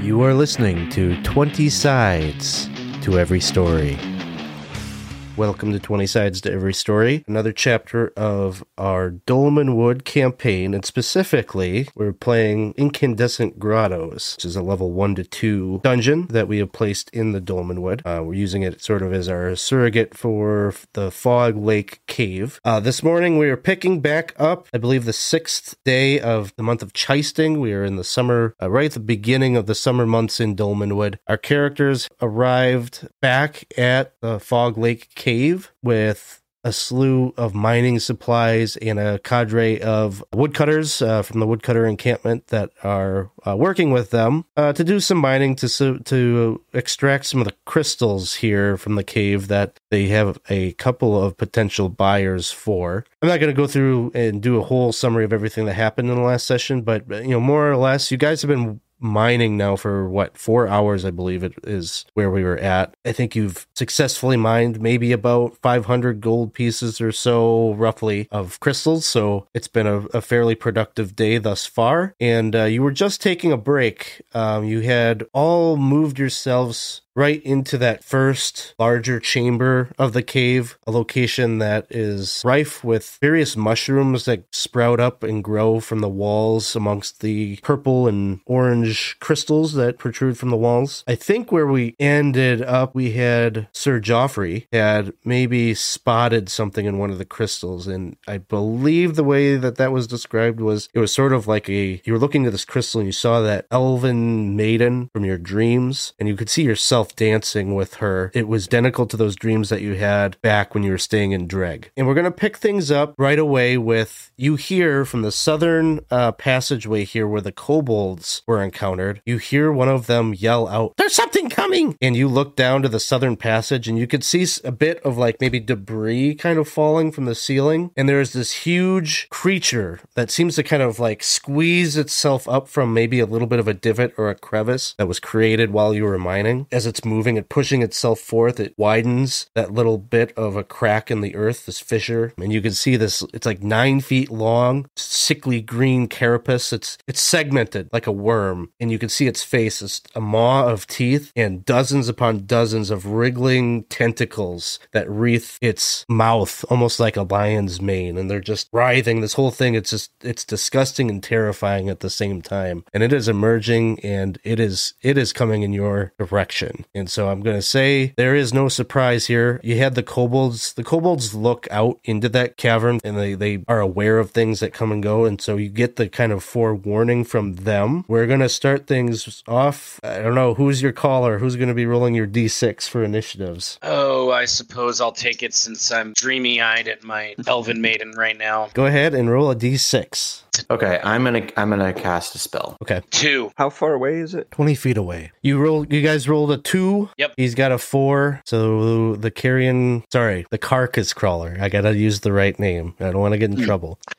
You are listening to 20 Sides to Every Story. Welcome to 20 Sides to Every Story, another chapter of our Dolmenwood campaign, and specifically, we're playing Incandescent Grottoes, which is a level 1 to 2 dungeon that we have placed in the Dolmenwood. Uh, we're using it sort of as our surrogate for the Fog Lake Cave. Uh, this morning, we are picking back up, I believe, the sixth day of the month of Chysting. We are in the summer, uh, right at the beginning of the summer months in Dolmenwood. Our characters arrived back at the Fog Lake Cave with a slew of mining supplies and a cadre of woodcutters uh, from the woodcutter encampment that are uh, working with them uh, to do some mining to to extract some of the crystals here from the cave that they have a couple of potential buyers for. I'm not going to go through and do a whole summary of everything that happened in the last session, but you know more or less, you guys have been mining now for what four hours i believe it is where we were at. I think you've successfully mined maybe about 500 gold pieces or so roughly of crystals. So it's been a, a fairly productive day thus far. And uh, you were just taking a break. Um, you had all moved yourselves right into that first larger chamber of the cave, a location that is rife with various mushrooms that sprout up and grow from the walls amongst the purple and orange crystals that protrude from the walls. I think where we ended up, we had Sir Joffrey had maybe spotted something in one of the crystals. And I believe the way that that was described was it was sort of like a, you were looking at this crystal and you saw that elven maiden from your dreams and you could see yourself dancing with her. It was identical to those dreams that you had back when you were staying in Dreg. And we're going to pick things up right away with you hear from the southern uh, passageway here where the kobolds were encountered. You hear one of them yell out, There's something coming! And you look down to the southern passage and you could see a bit of like maybe debris kind of falling from the ceiling. And there's this huge creature that seems to kind of like squeeze itself up from maybe a little bit of a divot or a crevice that was created while you were mining. As it's moving and pushing itself forth, it widens that little bit of a crack in the earth, this fissure. And you can see this, it's like nine feet long, sickly green carapace. It's it's segmented like a worm. And you can see its face, it's a maw of teeth and dozens upon dozens of wriggling tentacles that wreath its mouth, almost like a lion's mane. And they're just writhing. This whole thing, it's just it's disgusting and terrifying at the same time. And it is emerging and it is it is coming in your direction. And so I'm going to say there is no surprise here. You had the kobolds. The kobolds look out into that cavern and they, they are aware of things that come and go. And so you get the kind of forewarning from them. We're going to start things off. I don't know. Who's your caller? Who's going to be rolling your D6 for initiatives? Oh, I suppose I'll take it since I'm dreamy eyed at my elven maiden right now. Go ahead and roll a D6. Okay, I'm gonna I'm gonna cast a spell. Okay. Two. How far away is it? 20 feet away. You roll, you guys rolled a two. Yep. He's got a four. So the carrion, sorry, the carcass crawler. I got to use the right name. I don't want to get in hmm. trouble.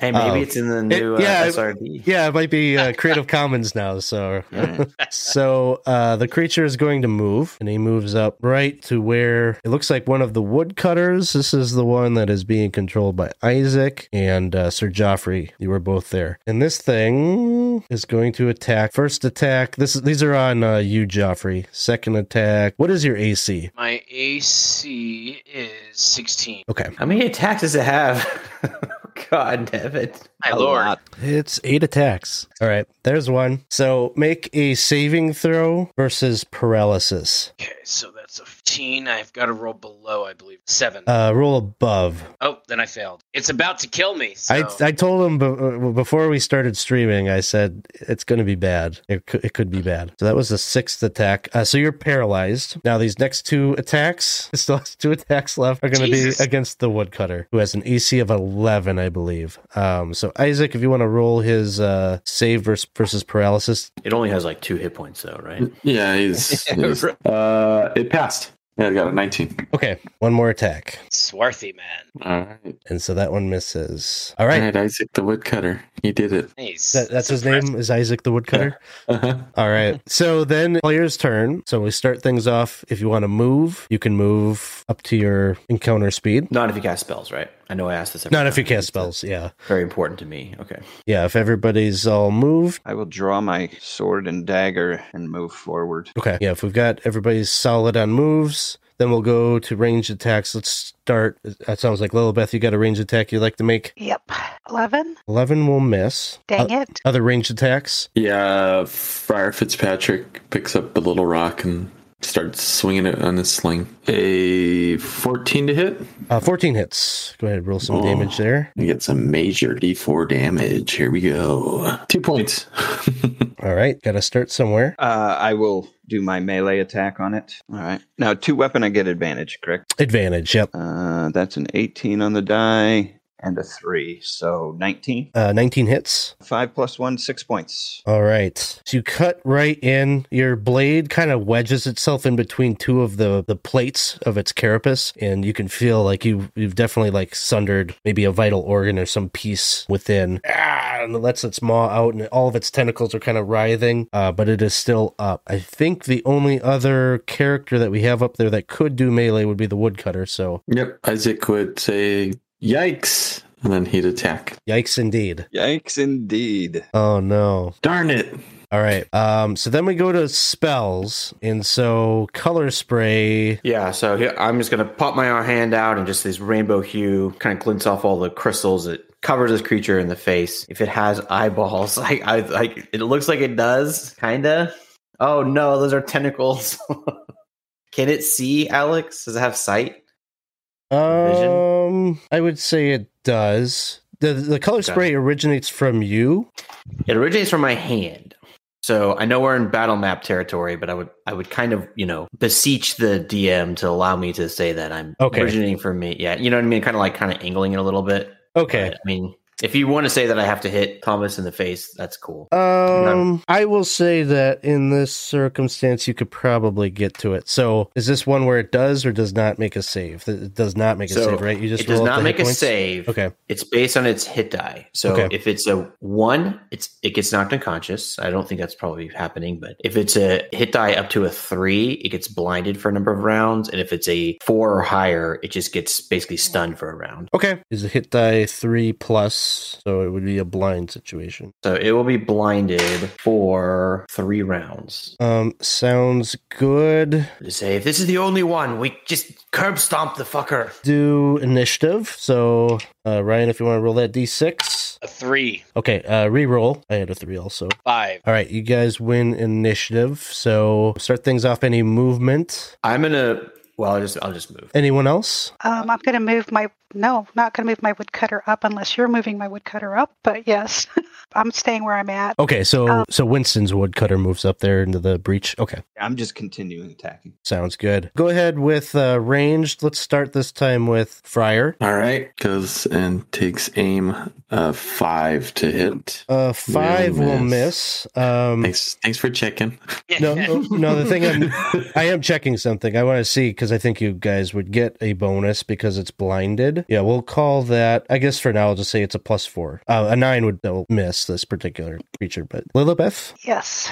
Hey, maybe Oh. it's in the new It- yeah, uh, it- SRD. Yeah, it might be uh, Creative Commons now. So, so uh, the creature is going to move, and he moves up right to where it looks like one of the woodcutters. This is the one that is being controlled by Isaac and uh, Sir Joffrey. You were both there, and this thing is going to attack. First attack. This these are on uh, you, Joffrey. Second attack. What is your AC? My AC is 16. Okay, How many attacks does it have? God damn it! My A lord. lot. It's eight attacks. All right, there's one. So make a saving throw versus paralysis. Okay, so that's a 15. I've got to roll below, I believe. Seven. Uh, roll above. oh, then I failed. It's about to kill me. So. I I told him be- uh, before we started streaming. I said it's going to be bad. It could, it could be bad. So that was the sixth attack. Uh, so you're paralyzed. Now these next two attacks, still has two attacks left, are going to be against the woodcutter, who has an AC of eleven, I believe. Um, so Isaac, if you want to roll his uh, save versus, versus paralysis, It only has like two hit points though, right? Yeah, he's, he's uh it passed. Yeah, I got a 19. okay, one more attack, Swarthy man. All right. and so that one misses. All All right, right, Isaac the woodcutter. He did it. Nice. that, that's his name is Isaac the woodcutter. Uh-huh. All right. So then player's turn. So we start things off. If you want to move, you can move up to your encounter speed. Not if you cast spells, right? I know I asked this. Every Not if you time. cast uh, spells. Yeah. Very important to me. Okay. Yeah. If everybody's all moved. I will draw my sword and dagger and move forward. Okay. Yeah. If we've got everybody's solid on moves, then we'll go to ranged attacks. Let's start. That sounds like Lillibeth, you got a ranged attack you'd like to make. Yep. 11. 11 will miss. Dang O- it. Other ranged attacks. Yeah, Friar Fitzpatrick picks up a little rock and starts swinging it on his sling. A 14 to hit. Uh, 14 hits. Go ahead, roll some Oh. damage there. You get some major d4 damage. Here we go. Two points. All right. Got to start somewhere. Uh, I will do my melee attack on it. All right. Now, two weapon, I get advantage, correct? Advantage. Yep. Uh, that's an 18 on the die and a 3. So 19. Uh, 19 hits. 5 plus 1, 6 points. All right. So you cut right in. Your blade kind of wedges itself in between two of the, the plates of its carapace, and you can feel like you you've definitely like sundered maybe a vital organ or some piece within. Ah, and it lets its maw out, and all of its tentacles are kind of writhing, uh, but it is still up. I think the only other character that we have up there that could do melee would be the woodcutter. So yep. Isaac would say, Yikes. And then he'd attack. yikes, indeed. Yikes, indeed. Oh no. Darn it. All right. Um. So then we go to spells, and so color spray. Yeah, so here, I'm just gonna pop my hand out and just this rainbow hue kind of glints off all the crystals. It covers this creature in the face. If it has eyeballs, I, I like it looks like it does, kinda. Oh no, those are tentacles. Can it see, Alex? Does it have sight? Um, I would say it does. the The color spray originates from you. It originates from my hand. So I know we're in battle map territory, but I would I would kind of, you know, beseech the DM to allow me to say that I'm Okay. originating from me. Yeah, you know what I mean? Kind of like kind of angling it a little bit. Okay. But, I mean, if you want to say that I have to hit Thomas in the face, that's cool. Um, I will say that in this circumstance, you could probably get to it. So, is this one where it does or does not make a save? It does not make a So, save, right? You just it does not make a save. Okay. It's based on its hit die. So Okay. if it's a one, it's it gets knocked unconscious. I don't think that's probably happening, but if it's a hit die up to a three, it gets blinded for a number of rounds. And if it's a four or higher, it just gets basically stunned for a round. Okay. Is a hit die three plus, so it would be a blind situation. So it will be blinded for three rounds. Um, sounds good. To say if this is the only one, we just curb stomp the fucker. Do initiative. So, uh, Ryan, if you want to roll that d6. A three, Okay, uh, re-roll. I had a three also. five. All right, you guys win initiative. So start things off. Any movement? I'm gonna. Well, I'll just I'll just move. Anyone else? Um, I'm going to move my. No, not going to move my woodcutter up unless you're moving my woodcutter up. But yes, I'm staying where I'm at. Okay, so Um, so Winston's woodcutter moves up there into the breach. Okay, I'm just continuing attacking. sounds good. Go ahead with uh, ranged. Let's start this time with Friar. All right. Goes and takes aim. Uh, five to hit. Uh, five will miss. miss. Um, Thanks. Thanks for checking. no, no, no. The thing I'm, I am checking something. I want to see because I think you guys would get a bonus because it's blinded. Yeah, we'll call that. I guess for now, I'll just say it's a plus four. Uh, a nine would will miss this particular creature, but Lillibeth Yes.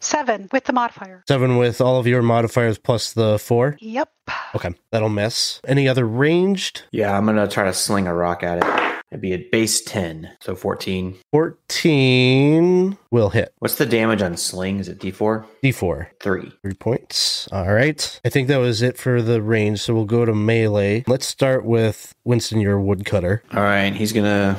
Seven with the modifier. seven with all of your modifiers plus the four. Yep. Okay, that'll miss. Any other ranged? Yeah, I'm gonna try to sling a rock at it. It'd be a base ten, so fourteen. 14 will hit. What's the damage on sling? Is it D4? D4. Three. Three points. All right. I think that was it for the range. So we'll go to melee. Let's start with Winston, your woodcutter. All right, he's gonna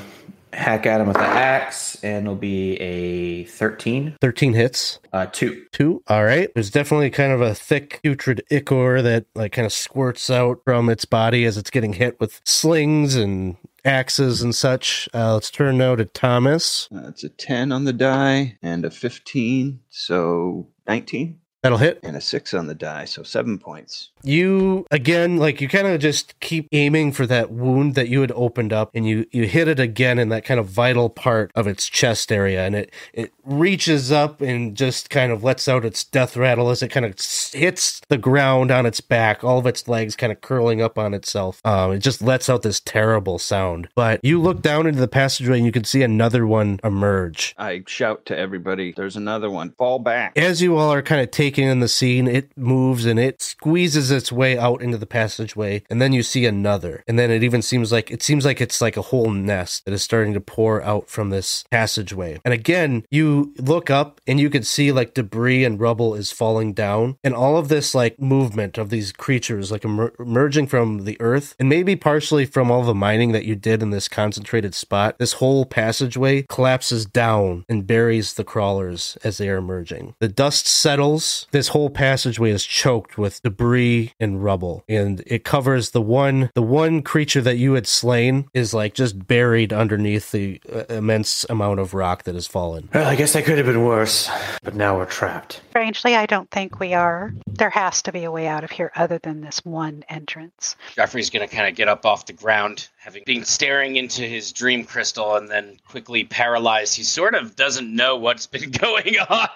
hack at him with the axe, and it'll be a thirteen. 13 hits. Uh, two. Two. All right. There's definitely kind of a thick putrid ichor that like kind of squirts out from its body as it's getting hit with slings and axes and such. Uh, let's turn now to Thomas. Uh, it's a 10 on the die and a 15, so 19. That'll hit. And a 6 on the die, so 7 points. you again like you kind of just keep aiming for that wound that you had opened up and you you hit it again in that kind of vital part of its chest area and it it reaches up and just kind of lets out its death rattle as it kind of hits the ground on its back all of its legs kind of curling up on itself um it just lets out this terrible sound but you look down into the passageway and you can see another one emerge I shout to everybody, there's another one. Fall back. as you all are kind of taking taking in the scene. It moves and it squeezes its way out into the passageway, and then you see another. And then it even seems like it seems like it's like a whole nest that is starting to pour out from this passageway. And again, you look up and you can see like debris and rubble is falling down, and all of this like movement of these creatures like emer- emerging from the earth, and maybe partially from all the mining that you did in this concentrated spot. This whole passageway collapses down and buries the crawlers as they are emerging. The dust settles. This whole passageway is choked with debris and rubble, and it covers the one the one creature that you had slain is like just buried underneath the uh, immense amount of rock that has fallen. Well, I guess that could have been worse, but now we're trapped. Strangely, I don't think we are. There has to be a way out of here other than this one entrance. Joffrey's gonna kind of get up off the ground, having been staring into his dream crystal, and then quickly paralyzed. He sort of doesn't know what's been going on,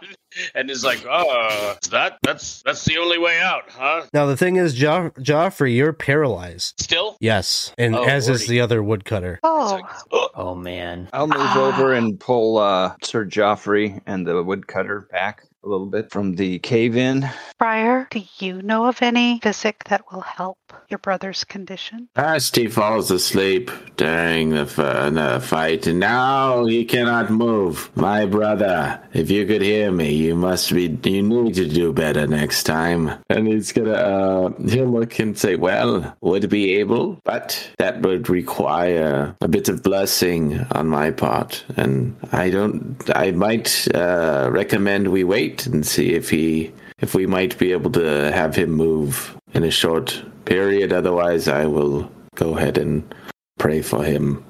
and is like, "Oh, that that's that's the only way out, huh?" Now the thing is, jo- Joffrey, you're paralyzed. Still, Yes, and Oh, as is the other woodcutter. Oh, Oh man. I'll move Ah. over and pull uh, Sir Joffrey and the woodcutter back a little bit from the cave in. Friar, do you know of any physic that will help your brother's condition? First, he falls asleep during the, f- the fight, and now he cannot move. My brother, if you could hear me, you must be. You need to do better next time. And he's gonna. Uh, he'll look and say, "Well, would be able, but that would require a bit of blessing on my part, and I don't. I might uh, recommend we wait and see if he." If we might be able to have him move in a short period, otherwise, I will go ahead and pray for him.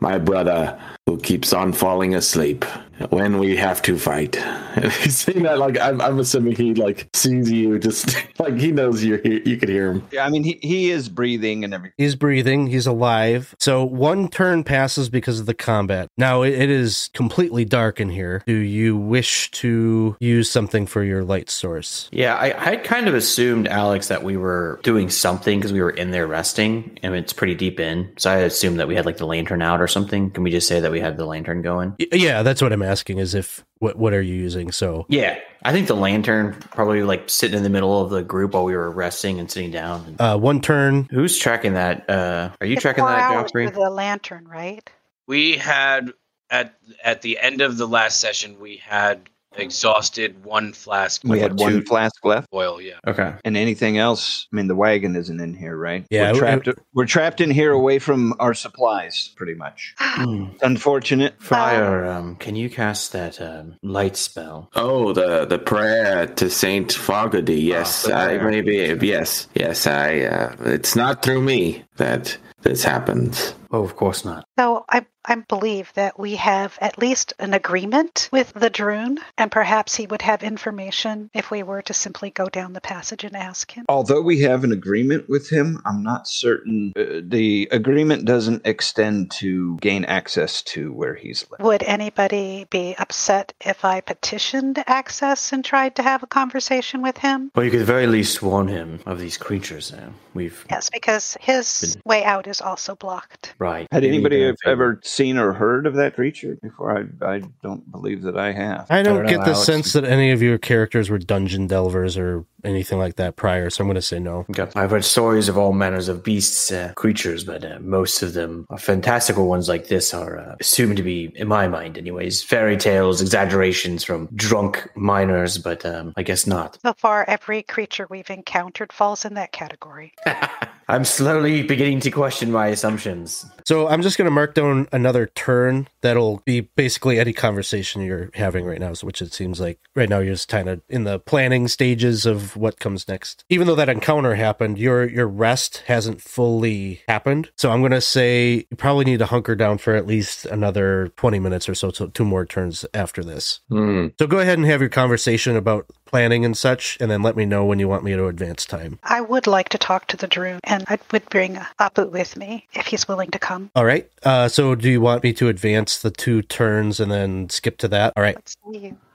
My brother, who keeps on falling asleep when we have to fight. And he's saying that like I'm, I'm assuming he like sees you, just like he knows you're here. You can hear him. Yeah, I mean, he, he is breathing and everything. He's breathing. He's alive. So one turn passes because of the combat. Now it, it is completely dark in here. Do you wish to use something for your light source? Yeah, I, I kind of assumed, Alex, that we were doing something because we were in there resting, and it's pretty deep in. So I assumed that we had like the lantern out or something. Can we just say that we had the lantern going? Y- Yeah, that's what I'm asking. Is if what what are you using? So Yeah, I think the lantern probably like sitting in the middle of the group while we were resting and sitting down. uh, one turn. Who's tracking that? Uh, are you It's tracking four that, hours Joffrey? the lantern, right? we had at at the end of the last session, we had exhausted one flask. We of had one flask left. oil. Yeah, Okay. And anything else? I mean, the wagon isn't in here, right? Yeah, we're it- trapped. we're trapped in here, away from our supplies, pretty much. It's unfortunate. Fire, um, can you cast that um, light spell? Oh, the the prayer to Saint Fogarty. Yes, the I maybe. Yes, yes. I. Uh, it's not through me that this happens. Oh, of course not. So I, I believe that we have at least an agreement with the Drune, and perhaps he would have information if we were to simply go down the passage and ask him. Although we have an agreement with him, I'm not certain. Uh, the agreement doesn't extend to gain access to where he's living. Would anybody be upset if I petitioned access and tried to have a conversation with him? Well, you could very least warn him of these creatures. Now we've Yes, because his way out is also blocked. right. Had Maybe anybody you've ever seen or heard of that creature before? I, I don't believe that I have. I don't, don't get the Alex. sense that any of your characters were dungeon delvers or anything like that prior. So I'm going to say no. Okay. I've heard stories of all manners of beasts, uh, creatures, but uh, most of them are fantastical ones like this are uh, assumed to be, in my mind anyways, fairy tales, exaggerations from drunk miners, but um, I guess not. So far, every creature we've encountered falls in that category. I'm slowly beginning to question my assumptions. So I'm just going to mark down another turn that'll be basically any conversation you're having right now, so- which it seems like right now you're just kind of in the planning stages of what comes next. Even though that encounter happened, your your rest hasn't fully happened. So I'm going to say you probably need to hunker down for at least another 20 minutes or so, so two more turns after this. Hmm. So go ahead and have your conversation about planning and such, and then let me know when you want me to advance time. I would like to talk to the Drune, and I would bring Abu with me if he's willing to come. All right. Uh, so do you want me to advance the two turns and then skip to that? All right.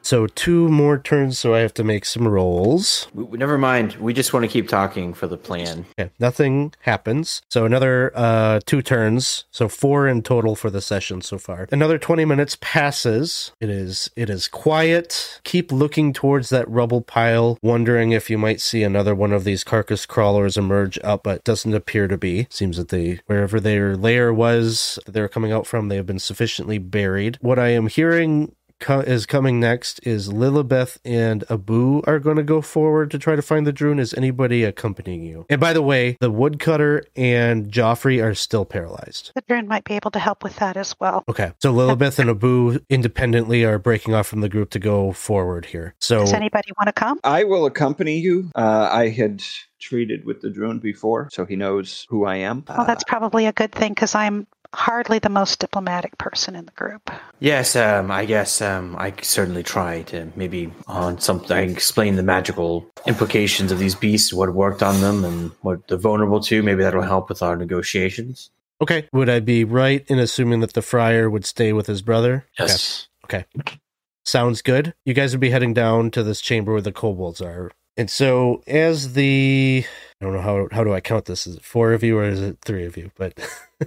So two more turns, so I have to make some rolls. Never mind. We just want to keep talking for the plan. Okay, nothing happens. So another uh, two turns. So four in total for the session so far. Another twenty minutes passes. It is it is quiet. Keep looking towards that rubble pile, wondering if you might see another one of these carcass crawlers emerge up, but doesn't appear to be. Seems that they wherever their lair was that they're coming out from, they have been sufficiently buried. What I am hearing co- is coming next is Lillibeth and Abu are going to go forward to try to find the Drune. Is anybody accompanying you? And by the way, the woodcutter and Joffrey are still paralyzed. The drone might be able to help with that as well. Okay, so Lillibeth and Abu independently are breaking off from the group to go forward here. So Does anybody want to come? I will accompany you. Uh, I had treated with the drone before, so he knows who I am. Well, that's probably a good thing because I'm hardly the most diplomatic person in the group. Yes, um, I guess um, I certainly try to maybe on something I can explain the magical implications of these beasts, what worked on them, and what they're vulnerable to. Maybe that'll help with our negotiations. okay, would I be right in assuming that the friar would stay with his brother? Yes. Okay. Sounds good. You guys would be heading down to this chamber where the kobolds are. And so as the I don't know how how do I count this? Is it four of you or is it three of you? But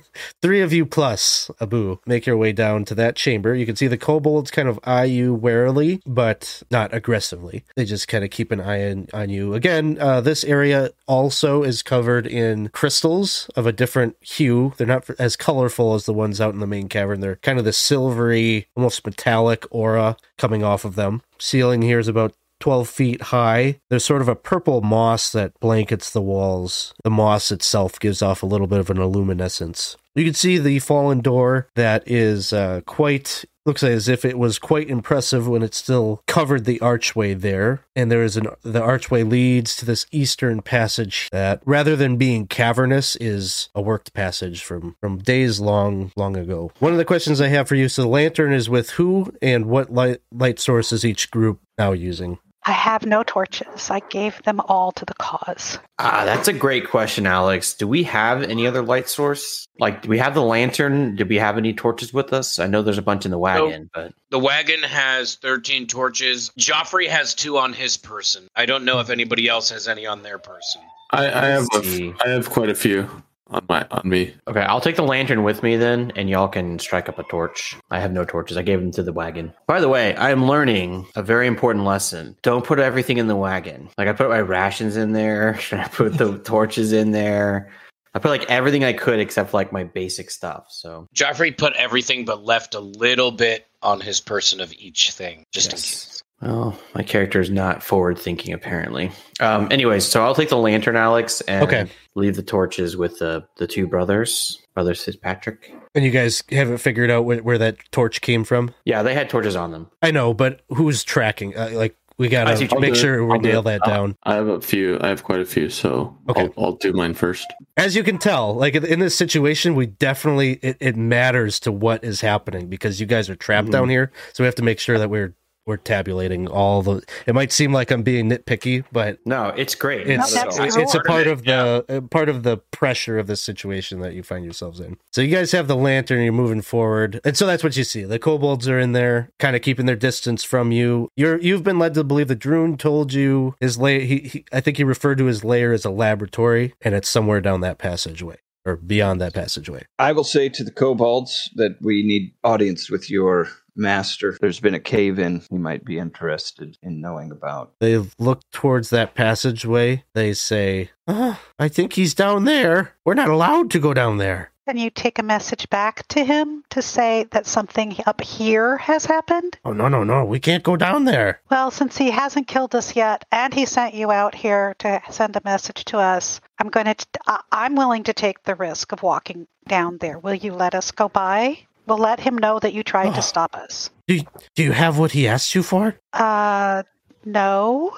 three of you plus Abu make your way down to that chamber. You can see the kobolds kind of eye you warily, but not aggressively. They just kind of keep an eye on, on you. Again, uh, this area also is covered in crystals of a different hue. They're not as colorful as the ones out in the main cavern. They're kind of the silvery, almost metallic aura coming off of them. Ceiling here is about 12 feet high. There's sort of a purple moss that blankets the walls. The moss itself gives off a little bit of an illuminescence. You can see the fallen door that is uh, quite looks as if it was quite impressive when it still covered the archway there and there is an the archway leads to this eastern passage that rather than being cavernous is a worked passage from from days long long ago one of the questions i have for you so the lantern is with who and what light light source is each group now using I have no torches. I gave them all to the cause. Ah, that's a great question, Alex. Do we have any other light source? Like, do we have the lantern? Did we have any torches with us? I know there's a bunch in the wagon, but The wagon has 13 torches. Joffrey has two on his person. I don't know if anybody else has any on their person. I, I have Let's a, see. I have quite a few on my on me. okay, I'll take the lantern with me then, and y'all can strike up a torch. I have no torches. I gave them to the wagon. By the way, I am learning a very important lesson. Don't put everything in the wagon. Like I put my rations in there. Should I put the torches in there. I put like everything I could except like my basic stuff. So Joffrey put everything but left a little bit on his person of each thing, just in case. Well, my character is not forward thinking, apparently. Um, anyways, so I'll take the lantern, Alex, and Okay. leave the torches with the the two brothers, brother Fitzpatrick. and you guys haven't figured out where, where that torch came from Yeah, they had torches on them. i know but who's tracking uh, like we gotta what you make sure we nail it. that Uh, down I have a few. I have quite a few, so Okay. I'll, I'll do mine first. as you can tell like in- in this situation we definitely it, it matters to what is happening because you guys are trapped Mhm. down here so we have to make sure that we're we're tabulating all the it might seem like i'm being nitpicky but No, it's great. it's No, it's, it's a part of the uh, part of the pressure of the situation that you find yourselves in. So you guys have the lantern, you're moving forward, and so that's what you see. The kobolds are in there, kind of keeping their distance from you. You're you've been led to believe that Drune told you his lair. He, he I think he referred to his lair as a laboratory, and it's somewhere down that passageway or beyond that passageway. I will say to the kobolds that we need audience with your master. There's been a cave in we might be interested in knowing about. They look towards that passageway. They say, "Ah, "I think he's down there. We're not allowed to go down there." Can you take a message back to him to say that something up here has happened? Oh no no no! We can't go down there. Well, since he hasn't killed us yet, and he sent you out here to send a message to us, I'm going to. I- I'm willing to take the risk of walking down there. Will you let us go by? We'll let him know that you tried Oh. to stop us. Do do you have what he asked you for? Uh, no,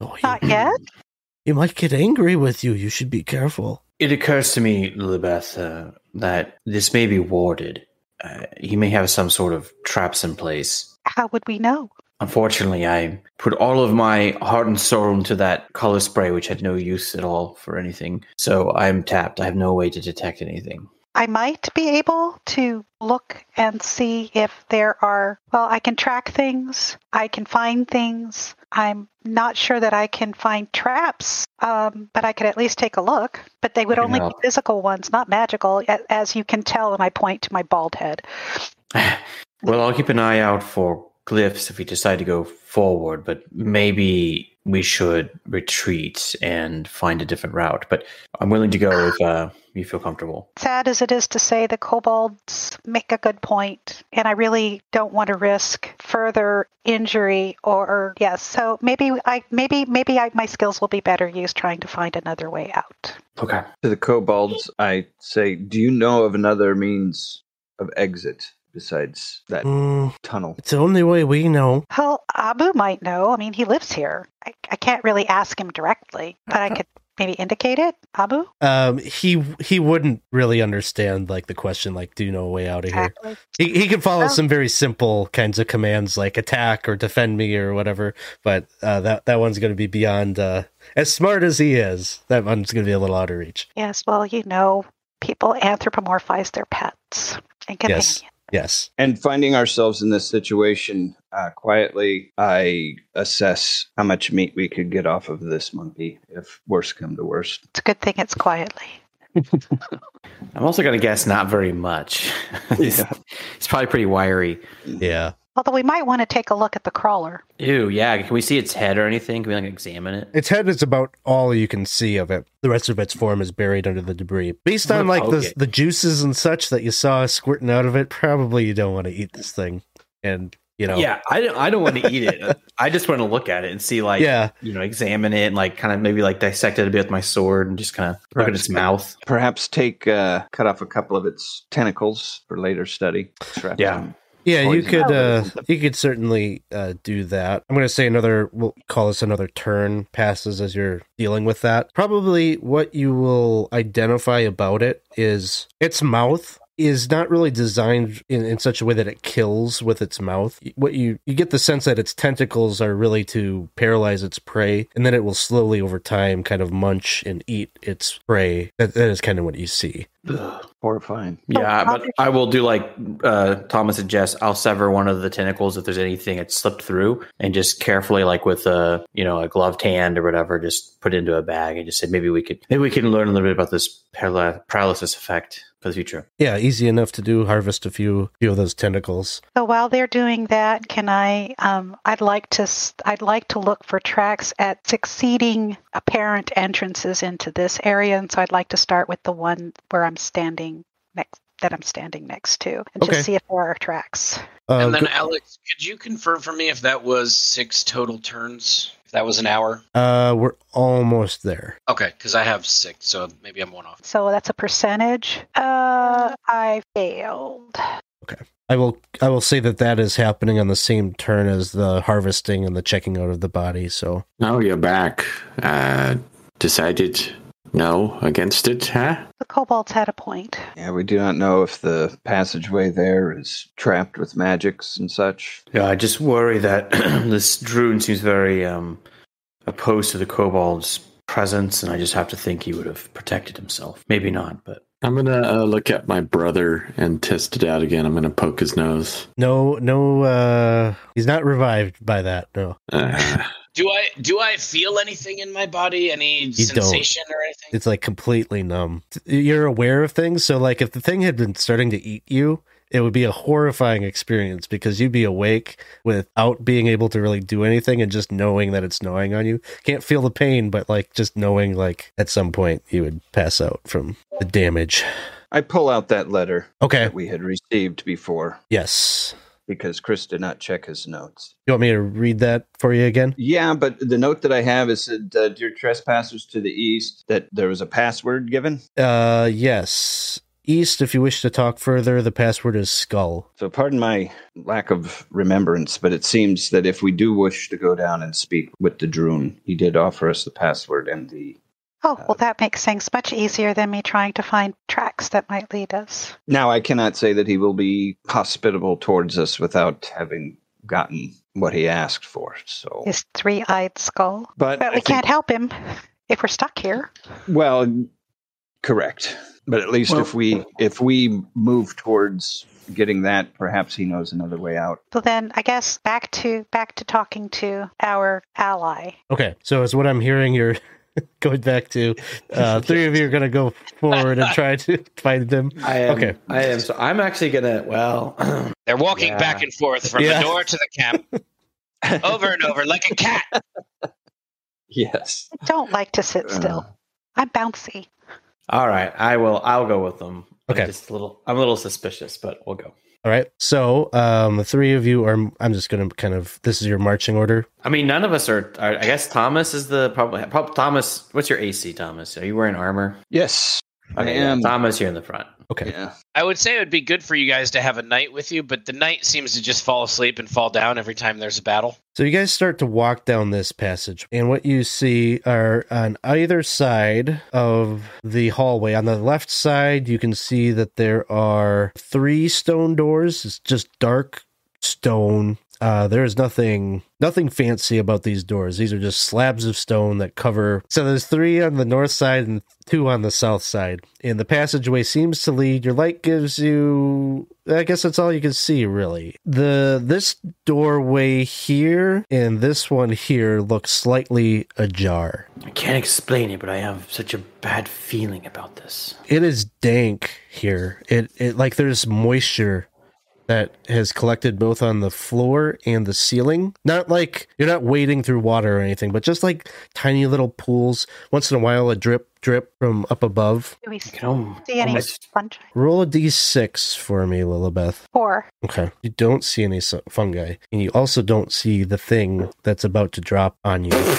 Oh, he, not yet. he might get angry with you. You should be careful. It occurs to me, Lillibeth, uh, that this may be warded. Uh, he may have some sort of traps in place. How would we know? Unfortunately, I put all of my heart and soul into that color spray, which had no use at all for anything. So I'm tapped. I have no way to detect anything. I might be able to look and see if there are, well, I can track things, I can find things. I'm not sure that I can find traps, um, but I could at least take a look. But they would can only be physical ones, not magical, as you can tell. And I point to my bald head. Well, I'll keep an eye out for glyphs if we decide to go forward, but maybe we should retreat and find a different route. But I'm willing to go if uh, you feel comfortable. Sad as it is to say, the kobolds make a good point, and I really don't want to risk further injury or yes. So maybe I maybe maybe I, my skills will be better used trying to find another way out. Okay. To the kobolds, I say, do you know of another means of exit besides that Mm, tunnel? it's the only way we know. Well, Abu might know. I mean, he lives here. I, I can't really ask him directly, but I could maybe indicate it. Abu, Um, he he wouldn't really understand like the question, like, "Do you know a way out of here?" exactly. He he can follow Well- some very simple kinds of commands like attack or defend me or whatever, but uh, that that one's going to be beyond. Uh, as smart as he is, that one's going to be a little out of reach. Yes. Well, you know, people anthropomorphize their pets and companions. Yes. Yes. And finding ourselves in this situation uh, quietly, I assess how much meat we could get off of this monkey if worse come to worst. It's a good thing it's quietly. I'm also going to guess not very much. it's, Yeah. it's probably pretty wiry. Yeah. Although we might want to take a look at the crawler. Ew, yeah. Can we see its head or anything? Can we like examine it? Its head is about all you can see of it. The rest of its form is buried under the debris. Based on like the it. the juices and such that you saw squirting out of it, probably you don't want to eat this thing. And you know, Yeah, I don't, I don't want to eat it. I just want to look at it and see, like, yeah, you know, examine it and like kind of maybe like dissect it a bit with my sword and just kind of look at its mouth. Perhaps take uh, cut off a couple of its tentacles for later study. Perhaps Yeah. some- Yeah, you could uh you could certainly uh do that. I'm going to say another we'll call this another turn passes as you're dealing with that. Probably what you will identify about it is its mouth is not really designed in, in such a way that it kills with its mouth. What you you get the sense that its tentacles are really to paralyze its prey and then it will slowly over time kind of munch and eat its prey. That, that is kind of what you see. horrifying. Yeah, but I will do like uh, Thomas suggests. I'll sever one of the tentacles if there's anything that slipped through, and just carefully, like with a you know a gloved hand or whatever, just put it into a bag and just say maybe we could maybe we can learn a little bit about this paral- paralysis effect for the future. Yeah, easy enough to do. Harvest a few few of those tentacles. So while they're doing that, can I? Um, I'd like to. I'd like to look for tracks at succeeding apparent entrances into this area, and so I'd like to start with the one where I'm standing next. That I'm standing next to, and Okay. just see if there are tracks. Uh, and then, go- Alex, could you confirm for me if that was six total turns? If that was an hour? Uh, we're almost there. Okay, because I have six, so maybe I'm one off. So that's a percentage. Uh, I failed. Okay. I will. I will say that that is happening on the same turn as the harvesting and the checking out of the body. So now you're back. Uh, decided no against it, huh? The kobolds had a point. Yeah, we do not know if the passageway there is trapped with magics and such. Yeah, I just worry that this Drune seems very um, opposed to the kobold's presence, and I just have to think he would have protected himself. Maybe not, but I'm gonna uh, look at my brother and test it out again. I'm gonna poke his nose. no, no. Uh, he's not revived by that. No, Uh, Do I do I feel anything in my body? Any don't. sensation or anything? it's like completely numb. You're aware of things. So like, if the thing had been starting to eat you. It would be a horrifying experience because you'd be awake without being able to really do anything and just knowing that it's gnawing on you. Can't feel the pain, but like just knowing like at some point you would pass out from the damage. I pull out that letter Okay. that we had received before Yes. Because Chris did not check his notes. You want me to read that for you again? Yeah, but the note that I have is that, uh, dear trespassers to the east, that there was a password given. Uh, yes. East, if you wish to talk further, the password is skull. So, pardon my lack of remembrance, but it seems that if we do wish to go down and speak with the Drune, he did offer us the password and the. Oh, well, uh, that makes things much easier than me trying to find tracks that might lead us. Now, I cannot say that he will be hospitable towards us without having gotten what he asked for. So, His three eyed skull. but But we think- can't help him if we're stuck here. Well, Correct. But at least Well- if we if we move towards getting that, perhaps he knows another way out. So then I guess back to back to talking to our ally. Okay, so as what I'm hearing, you're going back to uh, three of you are going to go forward and try to find them. I am. Okay. I am. So I'm actually gonna. Well, They're walking Yeah. back and forth from Yeah. the door to the camp, over and over like a cat. Yes. I don't like to sit still. I'm bouncy. all right. I will. I'll go with them. Okay. I'm just a little. I'm a little suspicious, but we'll go. All right, so um, the three of you are. I'm just going to kind of. This is your marching order. I mean, none of us are. are I guess Thomas is the probably. Prob, Thomas, what's your AC, Thomas? Are you wearing armor? Yes. I Okay, yeah, am. Thomas, you're in the front. Okay. Yeah. I would say it would be good for you guys to have a knight with you, but the knight seems to just fall asleep and fall down every time there's a battle. So you guys start to walk down this passage, and what you see are on either side of the hallway. On the left side, you can see that there are three stone doors. It's just dark stone. Uh, there is nothing nothing fancy about these doors. These are just slabs of stone that cover. So there's three on the north side and two on the south side. And the passageway seems to lead. Your light gives you. I guess that's all you can see, really. The this doorway here and this one here look slightly ajar. I can't explain it, but I have such a bad feeling about this. It is dank here. It it like there's moisture that has collected both on the floor and the ceiling. Not like you're not wading through water or anything, but just like tiny little pools. Once in a while, a drip drip from up above. Do we You see any fungi? Roll a d6 for me, Lillibeth. Four. Okay. You don't see any fungi, and you also don't see the thing that's about to drop on you.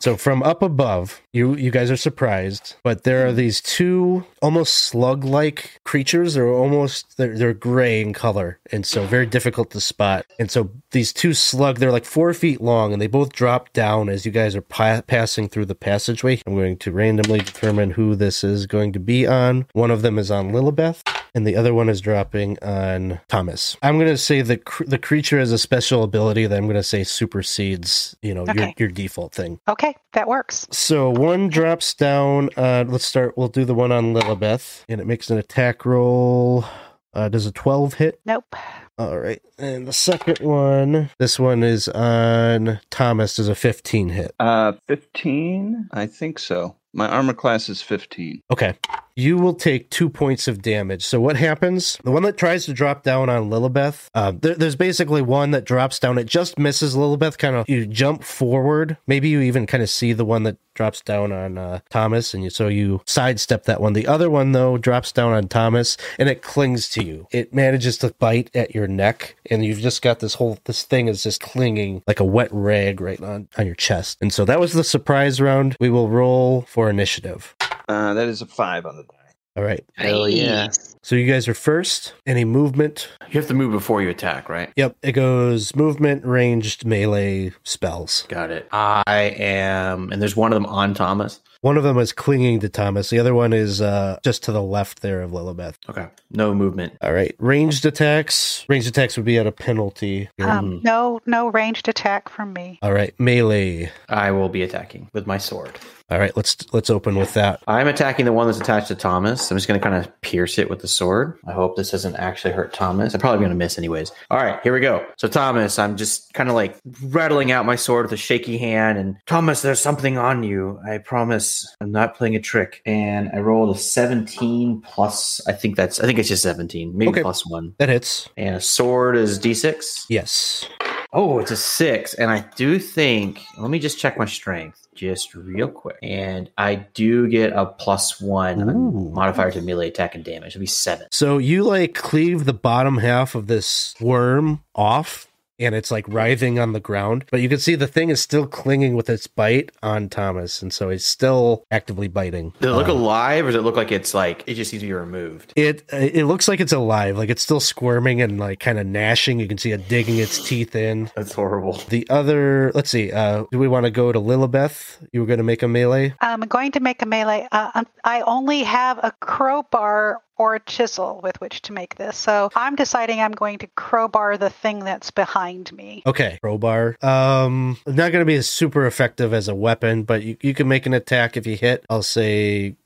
So from up above, you you guys are surprised, but there are these two almost slug-like creatures. They're almost they're they're gray in color, and so very difficult to spot. And so these two slug, they're like four feet long, and they both drop down as you guys are pa- passing through the passageway. I'm going to randomly determine who this is going to be on. One of them is on Lillibeth and the other one is dropping on Thomas. I'm going to say the cr- the creature has a special ability that I'm going to say supersedes, you know, your your default thing. Okay, that works. So one drops down. Uh, let's start. We'll do the one on Lillibeth, and it makes an attack roll. Uh, does a 12 hit? Nope. All right. And the second one, this one is on Thomas. Does a 15 hit? Uh, 15? I think so. My armor class is 15. Okay. You will take two points of damage. So what happens? The one that tries to drop down on Lillibeth, uh, there, there's basically one that drops down. It just misses Lillibeth. Kind of, you jump forward. Maybe you even kind of see the one that drops down on uh, Thomas, and you, so you sidestep that one. The other one though drops down on Thomas, and it clings to you. It manages to bite at your neck, and you've just got this whole this thing is just clinging like a wet rag right on on your chest. And so that was the surprise round. We will roll for initiative. Uh, that is a 5 on the die. All right. Hell yeah. So you guys are first. Any movement? You have to move before you attack, right? Yep. It goes movement, ranged, melee, spells. Got it. I am, and there's one of them on Thomas. One of them is clinging to Thomas. The other one is uh, just to the left there of Lillibeth. Okay. No movement. All right. Ranged attacks. Ranged attacks would be at a penalty. Um, no, no ranged attack from me. All right. Melee. I will be attacking with my sword. All right. Let's let's open with that. I'm attacking the one that's attached to Thomas. I'm just going to kind of pierce it with the sword. I hope this doesn't actually hurt Thomas. I'm probably going to miss anyways. All right, here we go. So, Thomas, I'm just kind of like rattling out my sword with a shaky hand. And Thomas, there's something on you. I promise I'm not playing a trick. And I rolled a 17 plus, I think that's, I think it's just 17, maybe Okay. plus one. That hits. And a sword is d6. Yes. Oh, it's a six. And I do think, let me just check my strength just real quick. And I do get a plus one Ooh. modifier to melee attack and damage. It'll be seven. So you like cleave the bottom half of this worm off and it's like writhing on the ground, but you can see the thing is still clinging with its bite on Thomas, and so it's still actively biting. Does it look Uh, alive or does it look like it's like, it just needs to be removed? It it looks like it's alive, like it's still squirming and like kind of gnashing. You can see it digging its teeth in. That's horrible. The other, let's see, uh, do we want to go to Lillibeth? You were going to make a melee. I'm going to make a melee. Uh, um, I only have a crowbar or a chisel with which to make this. So I'm deciding I'm going to crowbar the thing that's behind me. Okay, crowbar. Um, not going to be as super effective as a weapon, but you, you can make an attack if you hit. I'll say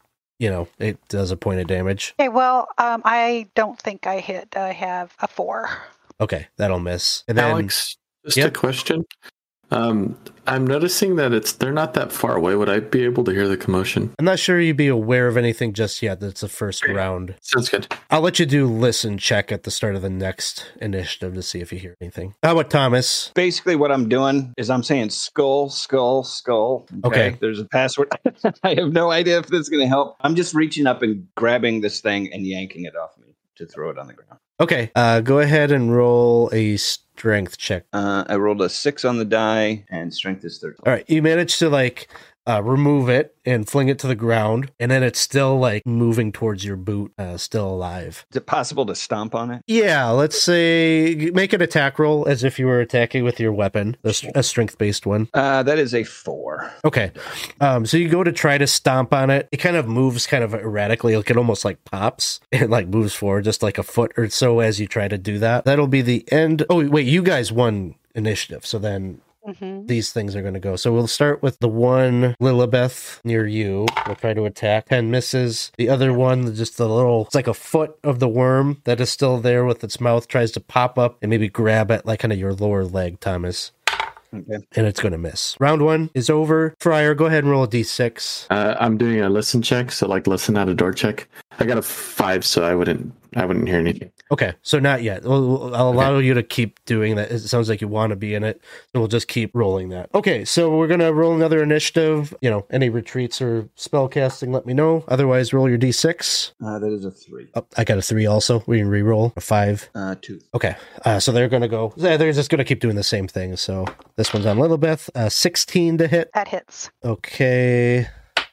you know, it does a point of damage. Okay, well, um, I don't think I hit. I have a four. Okay, that'll miss. And then Alex, just Yep. a question. Um, I'm noticing that it's they're not that far away. Would I be able to hear the commotion? I'm not sure you'd be aware of anything just yet. That's the first round. Sounds good. I'll let you do listen check at the start of the next initiative to see if you hear anything. How about Thomas? Basically, what I'm doing is I'm saying skull, skull, skull. Okay. There's a password. I have no idea if this is going to help. I'm just reaching up and grabbing this thing and yanking it off me to throw it on the ground. Okay, uh, go ahead and roll a strength check. Uh, I rolled a six on the die, and strength is 13. All right, you managed to like uh, remove it and fling it to the ground, and then it's still like moving towards your boot, uh, still alive. Is it possible to stomp on it? Yeah, let's say make an attack roll as if you were attacking with your weapon, a, a strength based one. Uh, that is a four. Okay, um, so you go to try to stomp on it. It kind of moves kind of erratically, like it almost like pops. It like moves forward just like a foot or so as you try to do that. That'll be the end. Oh wait, you guys won initiative, so then Mm-hmm. these things are going to go. So we'll start with the one Lillibeth near you. We'll try to attack. 10 misses. The other one, just the little, it's like a foot of the worm that is still there with its mouth, tries to pop up and maybe grab at like kind of your lower leg, Thomas. Okay. And it's going to miss. Round one is over. Friar, go ahead and roll a d6. Uh, I'm doing a listen check, so like listen out a door check. I got a five, so I wouldn't I wouldn't hear anything. Okay, so not yet. We'll, I'll allow you to keep doing that. It sounds like you want to be in it, so we'll just keep rolling that. Okay, so we're gonna roll another initiative. You know, any retreats or spell casting, let me know. Otherwise, roll your d6. Uh, that is a three. Oh, I got a three also. We can re-roll a five. Uh, two. Okay, uh, so they're gonna go. They're just gonna keep doing the same thing. So this one's on Lillibeth. Uh, Sixteen to hit. That hits. Okay.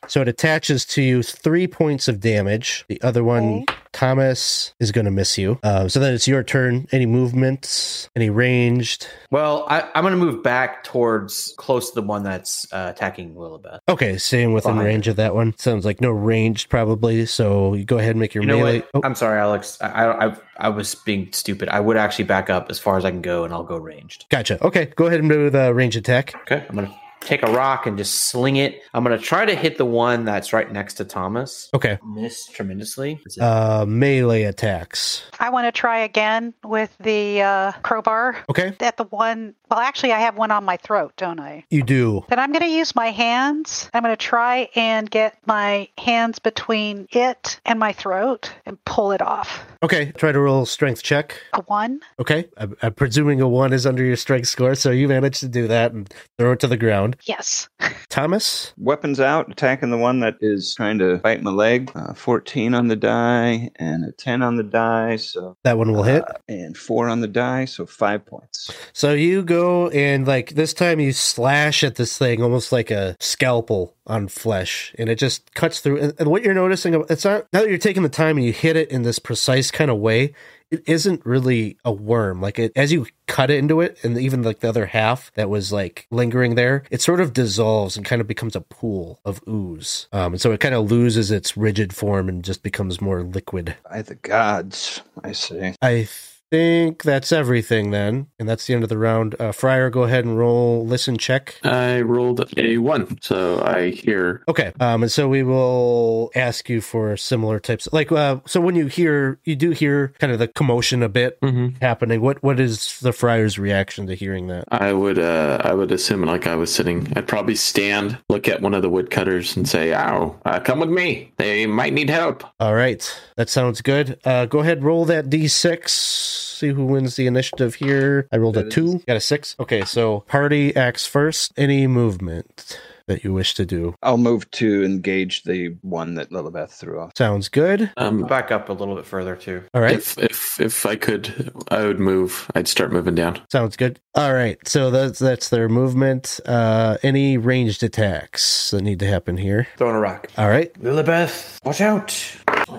So it attaches to you three points of damage. The other one, Okay. Thomas, is going to miss you. Um, so then it's your turn. Any movements? Any ranged? Well, I, I'm going to move back towards close to the one that's uh, attacking Lillibeth. Okay, staying within Fine. range of that one. Sounds like no ranged probably. So you go ahead and make your You melee. Oh, I'm sorry, Alex. I, I I I was being stupid. I would actually back up as far as I can go, and I'll go ranged. gotcha. Okay, go ahead and do the range attack. Okay, I'm gonna take a rock and just sling it. I'm gonna try to hit the one that's right next to Thomas. Okay. Miss tremendously. Is it- Uh, melee attacks. I want to try again with the uh, crowbar. Okay, At the one, well, actually, I have one on my throat, don't I? you do. Then I'm going to use my hands. I'm going to try and get my hands between it and my throat and pull it off. Okay, try to roll strength check. A one. Okay, I'm, I'm presuming a one is under your strength score, so you managed to do that and throw it to the ground. Yes. Thomas, Weapons out, attacking the one that is trying to bite my leg. Uh, 14 on the die and a 10 on the die, so that one will hit. uh, and four on the die, so five points. So you go and like this time you slash at this thing almost like a scalpel on flesh, and it just cuts through. And, and what you're noticing, it's not now that you're taking the time and you hit it in this precise kind of way. It isn't really a worm. Like it, as you cut it into it, and even like the other half that was like lingering there, it sort of dissolves and kind of becomes a pool of ooze. Um, and so it kind of loses its rigid form and just becomes more liquid. By the gods, I see. I think that's everything then, and that's the end of the round. Uh, Friar, go ahead and roll listen check. I rolled a one, so I hear. Okay, um, and so we will ask you for similar types, like uh, so when you hear, you do hear kind of the commotion a bit Mm-hmm. happening. What what is the Friar's reaction to hearing that? I would uh, I would assume like I was sitting. I'd probably stand, look at one of the woodcutters, and say, "Ow, uh, come with me. They might need help." All right, that sounds good. Uh, go ahead, roll that d6. See who wins the initiative here. I rolled a That is- two, got a six. Okay, so party acts first. Any movement that you wish to do I'll move to engage the one that Lillibeth threw off. sounds good. Um, back up a little bit further too. All right. if if if I could, I would move. I'd start moving down. Sounds good. All right, so that's that's their movement. Uh, any ranged attacks that need to happen here? Throwing a rock. All right, Lillibeth, watch out.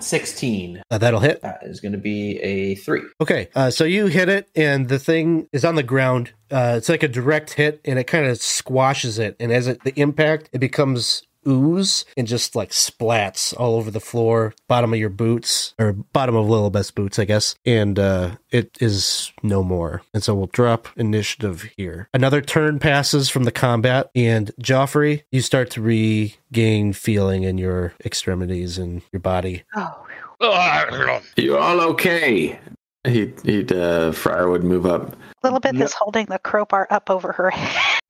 16. uh, that'll hit. That is going to be a three. Okay, uh, so you hit it, and the thing is on the ground. Uh, it's like a direct hit, and it kind of squashes it. And as it the impact, it becomes ooze and just like splats all over the floor, bottom of your boots, or bottom of Lillibeth's boots, I guess. And uh, it is no more. And so we'll drop initiative here. Another turn passes from the combat, and Geoffrey, you start to regain feeling in your extremities and your body. Oh, You all okay? He he'd uh Friar would move up. Lillibeth No. is holding the crowbar up over her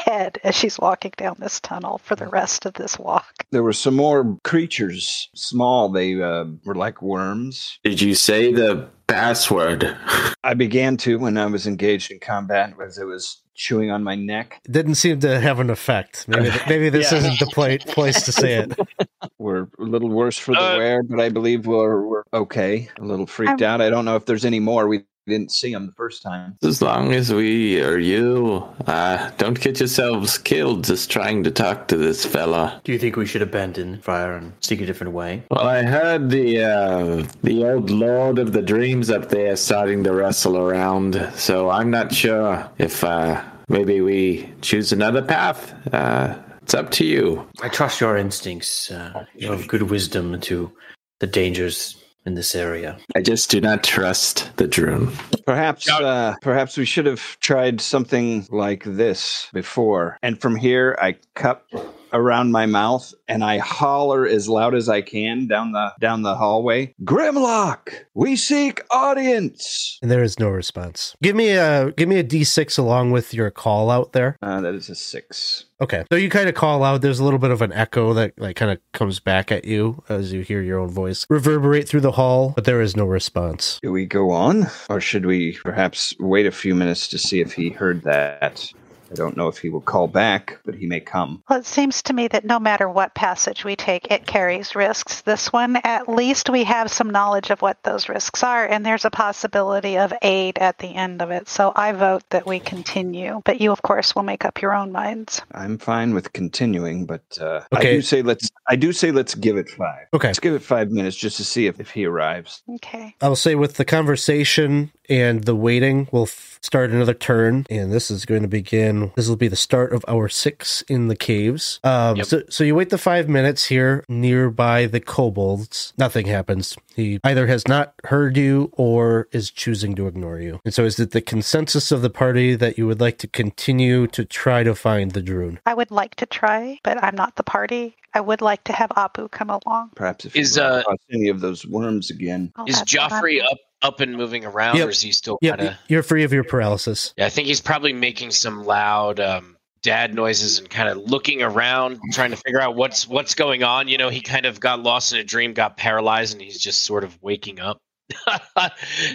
head as she's walking down this tunnel for the rest of this walk. There were some more creatures, small. They uh, were like worms. Did you say the password? I began to when I was engaged in combat, as it was chewing on my neck. It didn't seem to have an effect. Maybe, maybe this Yeah. isn't the pla- place to say it. We're a little worse for the Uh, wear, but I believe we're, we're okay. A little freaked I'm- out. I don't know if there's any more. We didn't see them the first time. As long as we or you, uh, don't get yourselves killed just trying to talk to this fella. Do you think we should abandon fire and seek a different way? Well, I heard the uh, the old lord of the dreams up there starting to wrestle around, so I'm not sure if uh, maybe we choose another path. Uh, it's up to you. I trust your instincts. Uh, you have good wisdom to the dangers in this area. I just do not trust the Drune. Perhaps, uh, perhaps we should have tried something like this before. And from here, I cup around my mouth and I holler as loud as I can down the down the hallway. Grimlock, we seek audience. And there is no response. Give me a give me a d6 along with your call out there. Uh, that is a six. Okay. So you kind of call out. There's a little bit of an echo that like kind of comes back at you as you hear your own voice reverberate through the hall, but there is no response. Do we go on, or should we perhaps wait a few minutes to see if he heard that? I don't know if he will call back, but he may come. Well, it seems to me that no matter what passage we take, it carries risks. This one, at least we have some knowledge of what those risks are, and there's a possibility of aid at the end of it. So I vote that we continue. But you, of course, will make up your own minds. I'm fine with continuing, but uh, I do say let's. I do say let's give it five. Okay. Let's give it five minutes just to see if, if he arrives. Okay. I'll say with the conversation and the waiting, we'll f- start another turn, and this is going to begin. This will be the start of our six in the caves. Um, Yep. so, so you wait the five minutes here nearby the kobolds. Nothing happens. He either has not heard you or is choosing to ignore you. And so, is it the consensus of the party that you would like to continue to try to find the Drune? I would like to try, but I'm not the party. I would like to have Abu come along. Perhaps if Is, he uh, across any of those worms again. Oh, Is that's what I'm- Geoffrey up up and moving around, Yep. or is he still Yep, kind of? you're free of your paralysis. Yeah, I think he's probably making some loud um, dad noises and kind of looking around, trying to figure out what's what's going on. You know, he kind of got lost in a dream, got paralyzed, and he's just sort of waking up.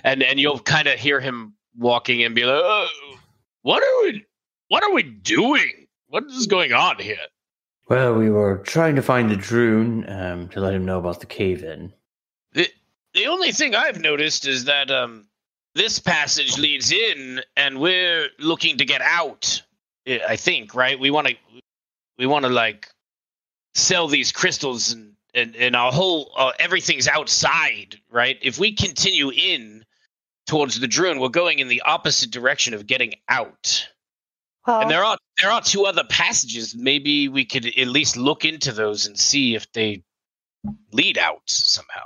and and you'll kind of hear him walking and be like, oh, "What are we? What are we doing? What is going on here?" Well, we were trying to find the Drune um, to let him know about the cave in. The the only thing I've noticed is that um this passage leads in and we're looking to get out. I think, right? We want to we want to like sell these crystals and and, and our whole uh, everything's outside, right? If we continue in towards the Drune, we're going in the opposite direction of getting out. Well, And there are there are two other passages. Maybe we could at least look into those and see if they lead out somehow.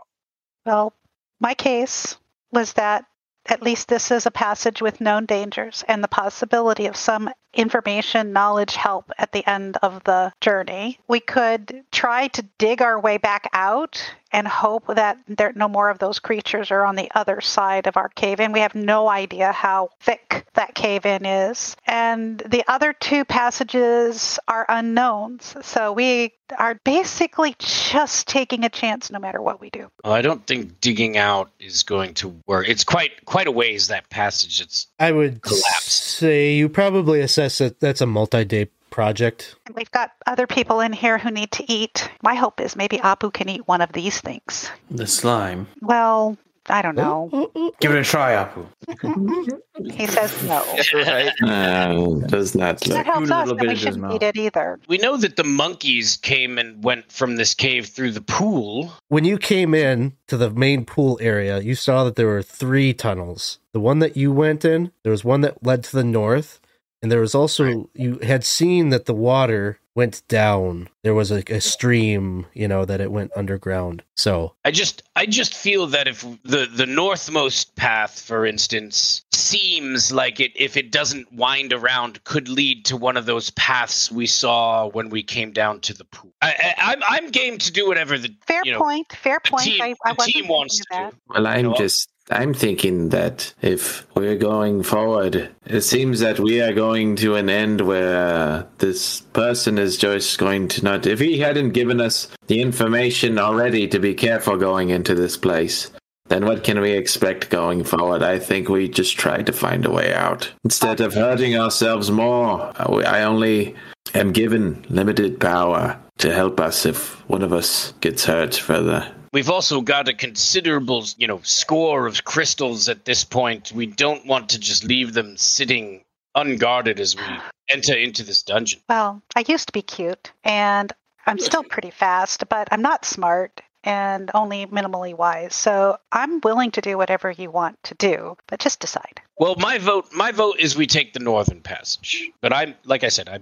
Well, my case was that at least this is a passage with known dangers and the possibility of some information, knowledge, help at the end of the journey. We could try to dig our way back out and hope that there no more of those creatures are on the other side of our cave in. We have no idea how thick that cave in is. And the other two passages are unknowns. So we are basically just taking a chance no matter what we do. Well, I don't think digging out is going to work. It's quite quite a ways that passage. It's I would Collapsed. say you probably assess that that's a multi-day project. We've got other people in here who need to eat. My hope is maybe Abu can eat one of these things. The slime. Well, I don't know. Give it a try, Abu. He says no. right. Uh, does not That look. helps Food a us, little bit we shouldn't mouth. eat it either. we know that the monkeys came and went from this cave through the pool. When you came in to the main pool area, you saw that there were three tunnels. The one that you went in, there was one that led to the north, and there was also you had seen that the water went down. There was a, a stream, you know, that it went underground. So I just I just feel that if the the northmost path, for instance, seems like it if it doesn't wind around, could lead to one of those paths we saw when we came down to the pool. I, I, I'm I'm game to do whatever the Fair you know, point. Fair the point. team, I, I the team wants to thinking of do. Well, I'm know? just. I'm thinking that if we're going forward, it seems that we are going to an end where this person is just going to not. If he hadn't given us the information already to be careful going into this place, then what can we expect going forward? I think we just try to find a way out. Instead of hurting ourselves more, uh, I only am given limited power to help us if one of us gets hurt further. We've also got a considerable, you know, score of crystals at this point. We don't want to just leave them sitting unguarded as we enter into this dungeon. Well, I used to be cute, and I'm still pretty fast, but I'm not smart and only minimally wise. So I'm willing to do whatever you want to do, but just decide. Well, my vote, my vote is we take the northern passage. But I'm, like I said, I,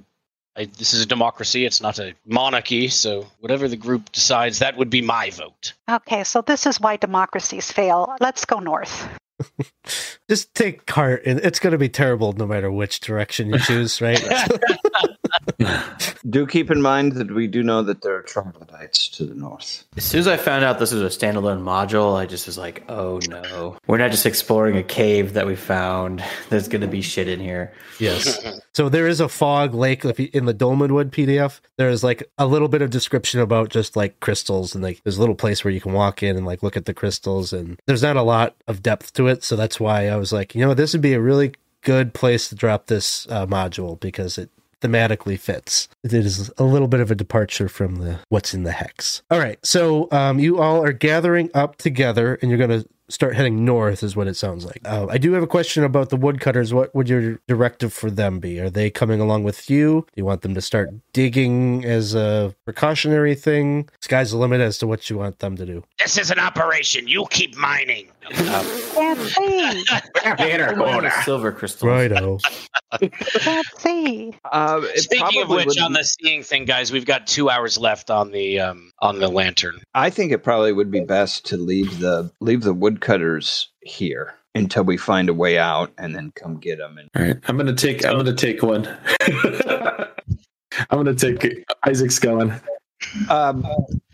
I, this is a democracy. It's not a monarchy. So whatever the group decides, that would be my vote. Okay, so this is why democracies fail. Let's go north. just take heart, and it's going to be terrible no matter which direction you choose, right? Do keep in mind that we do know that there are troglodytes to the north. As soon as I found out this was a standalone module, I just was like, oh no. We're not just exploring a cave that we found. There's going to be shit in here. yes. So there is a fog lake in the Dolmenwood PDF. There is like a little bit of description about just like crystals, and like there's a little place where you can walk in and like look at the crystals, and there's not a lot of depth to it. So that's why I was like, you know, this would be a really good place to drop this uh, module because it thematically fits. It is a little bit of a departure from the what's in the hex. All right, so um, you all are gathering up together, and you're going to start heading north, is what it sounds like. Uh, I do have a question about the woodcutters. What would your directive for them be? Are they coming along with you? Do you want them to start digging as a precautionary thing? Sky's the limit as to what you want them to do. This is an operation. You keep mining. Can't see. Silver crystal. Righto. Can't see. It Speaking of which, would- on the seeing thing, guys, we've got two hours left on the um, on the lantern. I think it probably would be best to leave the leave the woodcutters here until we find a way out, and then come get them. And All right, I'm gonna take. I'm gonna take one. I'm gonna take Isaac's going. um,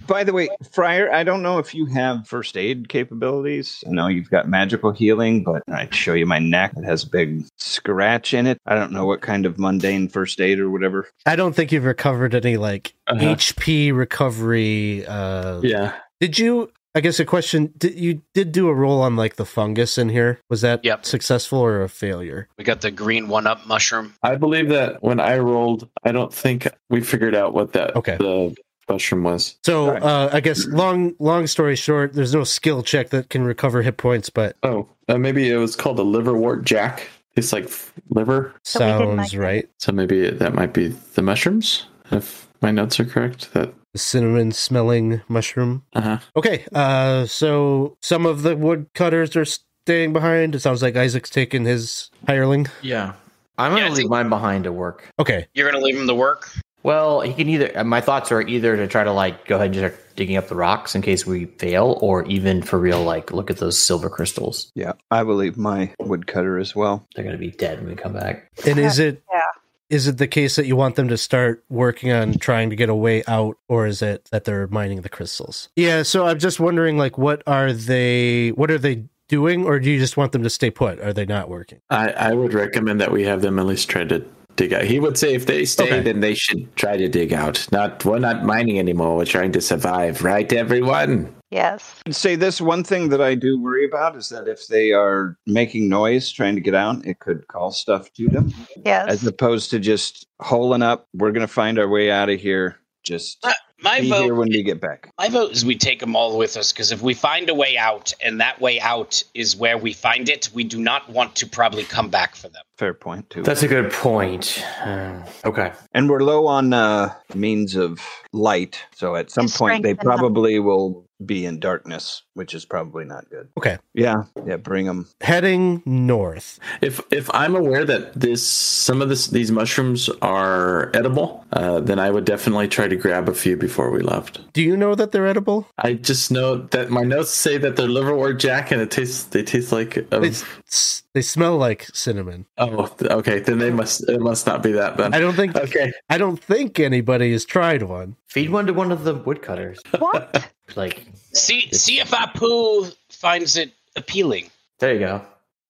by the way, Friar, I don't know if you have first aid capabilities. I know you've got magical healing, but I'd show you my neck. It has a big scratch in it. I don't know what kind of mundane first aid or whatever. I don't think you've recovered any like Uh-huh. HP recovery. Uh, Yeah, Did you? I guess a question. Did you did do a roll on like the fungus in here? Was that Yep. successful or a failure? We got the green one up mushroom. I believe that when I rolled, I don't think we figured out what that Okay. the mushroom was. So Right. uh, I guess long long story short, there's no skill check that can recover hit points, but Oh, uh, maybe it was called a liverwort jack. It's like liver, So sounds like right. so maybe that might be the mushrooms. If my notes are correct, that cinnamon smelling mushroom. uh huh. Okay, uh, so some of the woodcutters are staying behind. It sounds like Isaac's taking his hireling. Yeah. I'm going to Yeah, leave mine behind to work. Okay, You're gonna leave him to work. Well, he can either. Uh, my thoughts are either to try to like go ahead and just start digging up the rocks in case we fail, or even for real, like look at those silver crystals. Yeah, I believe my woodcutter as well. They're going to be dead when we come back. and is it Yeah. is it the case that you want them to start working on trying to get a way out or is it that they're mining the crystals yeah so i'm just wondering like what are they what are they doing or do you just want them to stay put are they not working I, I would recommend that we have them at least try to dig out. He would say if they stay, Okay. then they should try to dig out. Not we're not mining anymore. We're trying to survive, right, everyone? Yes. I'd say this one thing that I do worry about is that if they are making noise trying to get out, it could call stuff to them, Yes. as opposed to just holing up. We're going to find our way out of here. Just My be vote. here when we get back. My vote is we take them all with us because if we find a way out and that way out is where we find it, we do not want to probably come back for them. Fair point too. That's a good point. Uh, okay. and we're low on uh, means of light, so at some Just point they strengthen them. probably will be in darkness, which is probably not good. Okay. Yeah, yeah, bring them. Heading north. If if I'm aware that this some of this these mushrooms are edible, uh, then I would definitely try to grab a few before we left. Do you know that they're edible? I just know that my notes say that they're liverwort jack, and it tastes they taste like um, They, s- they smell like cinnamon. oh okay then they must it must not be that then I don't think okay I don't think anybody has tried one. Feed one to one of the woodcutters. What? Like, See, see if Abu finds it appealing. there you go.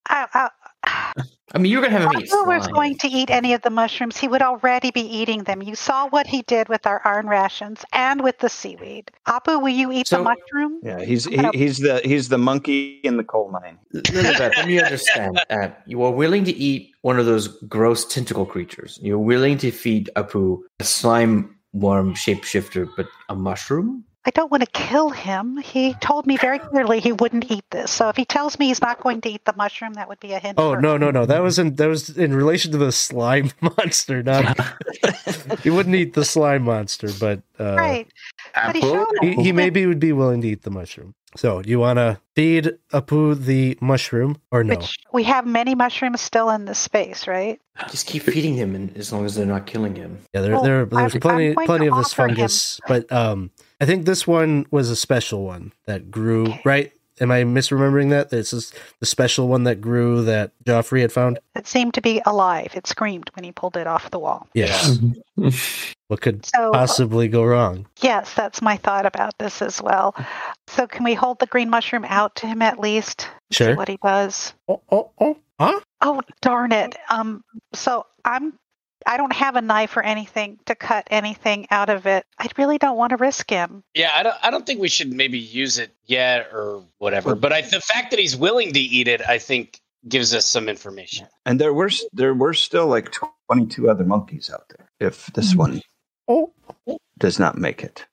I, I, I mean, you're gonna have him eat If Abu was going to eat any of the mushrooms, he would already be eating them. You saw what he did with our iron rations and with the seaweed. Abu, will you eat So- the mushroom? Yeah, he's he, he's the he's the monkey in the coal mine. Let me understand. Uh, you are willing to eat one of those gross tentacle creatures. You're willing to feed Abu a slime worm shapeshifter, but a mushroom? I don't want to kill him. He told me very clearly he wouldn't eat this. So if he tells me he's not going to eat the mushroom, that would be a hint. Oh for no him. no no! That was in that was in relation to the slime monster. Not he wouldn't eat the slime monster, but uh, Right. But he showed he, him. he maybe would be willing to eat the mushroom. So you want to feed Abu the mushroom or no? Which we have many mushrooms still in this space, right? Just keep feeding him, and as long as they're not killing him. Yeah, there, Well, there there's I'm- plenty I'm plenty of this offer him- fungus, but um, I think this one was a special one that grew. Okay. Right? Am I misremembering that? This is the special one that grew that Geoffrey had found. It seemed to be alive. It screamed when he pulled it off the wall. Yes. what could So possibly go wrong? yes, that's my thought about this as well. So can we hold the green mushroom out to him at least? See Sure. what he does. Oh oh oh! Huh? Oh darn it. Um so I'm I don't have a knife or anything to cut anything out of it. I really don't want to risk him. Yeah, I don't. I don't think we should maybe use it yet or whatever. But I, the fact that he's willing to eat it, I think, gives us some information. And there were there were still like twenty two other monkeys out there. If this one Oh. does not make it,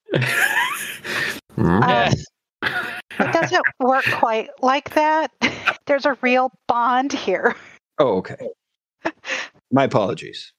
Hmm? Um, it doesn't work quite like that. There's a real bond here. oh okay. My apologies.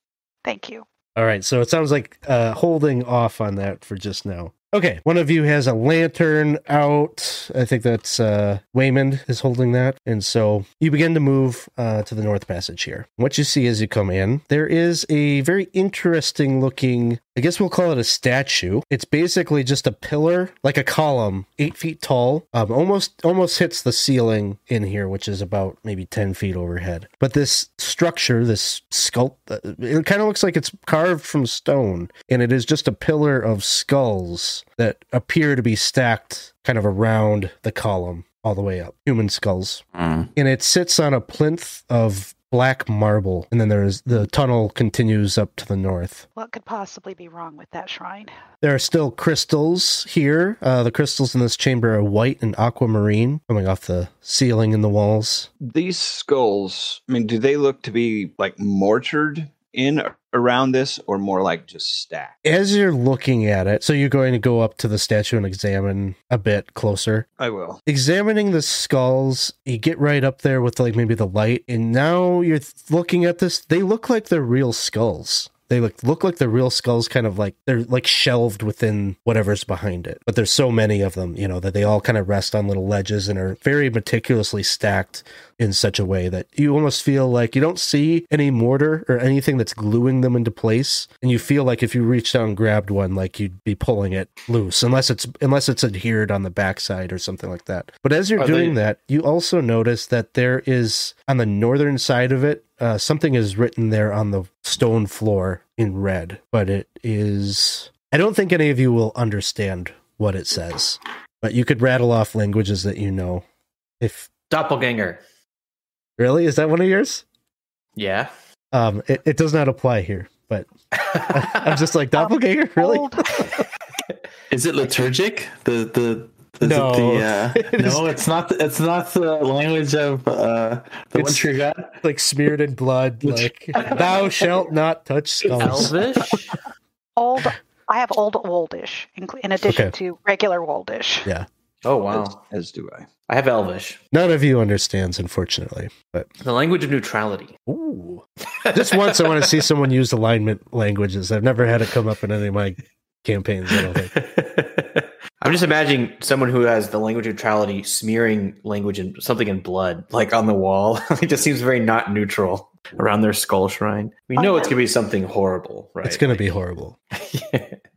Thank you. All right, so it sounds like uh, holding off on that for just now. Okay, one of you has a lantern out. I think that's uh, Weymund is holding that. And so you begin to move uh, to the North Passage here. What you see as you come in, there is a very interesting looking, I guess we'll call it a statue. It's basically just a pillar, like a column, eight feet tall, um, almost almost hits the ceiling in here, which is about maybe 10 feet overhead. But this structure, this sculpt, uh, it kind of looks like it's carved from stone, and it is just a pillar of skulls that appear to be stacked kind of around the column all the way up. Human skulls. Hmm. And it sits on a plinth of black marble, and then there's the tunnel continues up to the north. What could possibly be wrong with that shrine? There are still crystals here. Uh, the crystals in this chamber are white and aquamarine, coming off the ceiling and the walls. These skulls, I mean, do they look to be like mortared in around this, or more like just stacked? As you're looking at it, so you're going to go up to the statue and examine a bit closer. I will. Examining the skulls, you get right up there with like maybe the light, and now you're looking at this. They look like they're real skulls. They look look like the real skulls, kind of like they're like shelved within whatever's behind it. But there's so many of them, you know, that they all kind of rest on little ledges and are very meticulously stacked in such a way that you almost feel like you don't see any mortar or anything that's gluing them into place, and you feel like if you reached out and grabbed one, like you'd be pulling it loose, unless it's unless it's adhered on the backside or something like that. But as you're Are doing they- that, you also notice that there is on the northern side of it uh, something is written there on the stone floor in red, but it is. I don't think any of you will understand what it says, but you could rattle off languages that you know. If Doppelganger. Really is that one of yours? Yeah. Um, it, it does not apply here, but I'm just like doppelganger. Really? Is it liturgic? The the is No. It the, uh, It is- no, it's not. It's not the language of uh, the It's- one true God. like smeared in blood. Like thou shalt not touch skulls. Elvish? old. I have old Woldish in, in addition Okay. to regular Woldish. Yeah, oh, wow. As, as do I. I have Elvish. none of you understands, unfortunately. But The language of neutrality. ooh, just once I want to see someone use alignment languages. I've never had it come up in any of my campaigns. I don't think. I'm just imagining someone who has the language neutrality smearing language and something in blood, like on the wall. it just seems very not neutral around their skull shrine. We know it's gonna be something horrible, right? It's going to be horrible.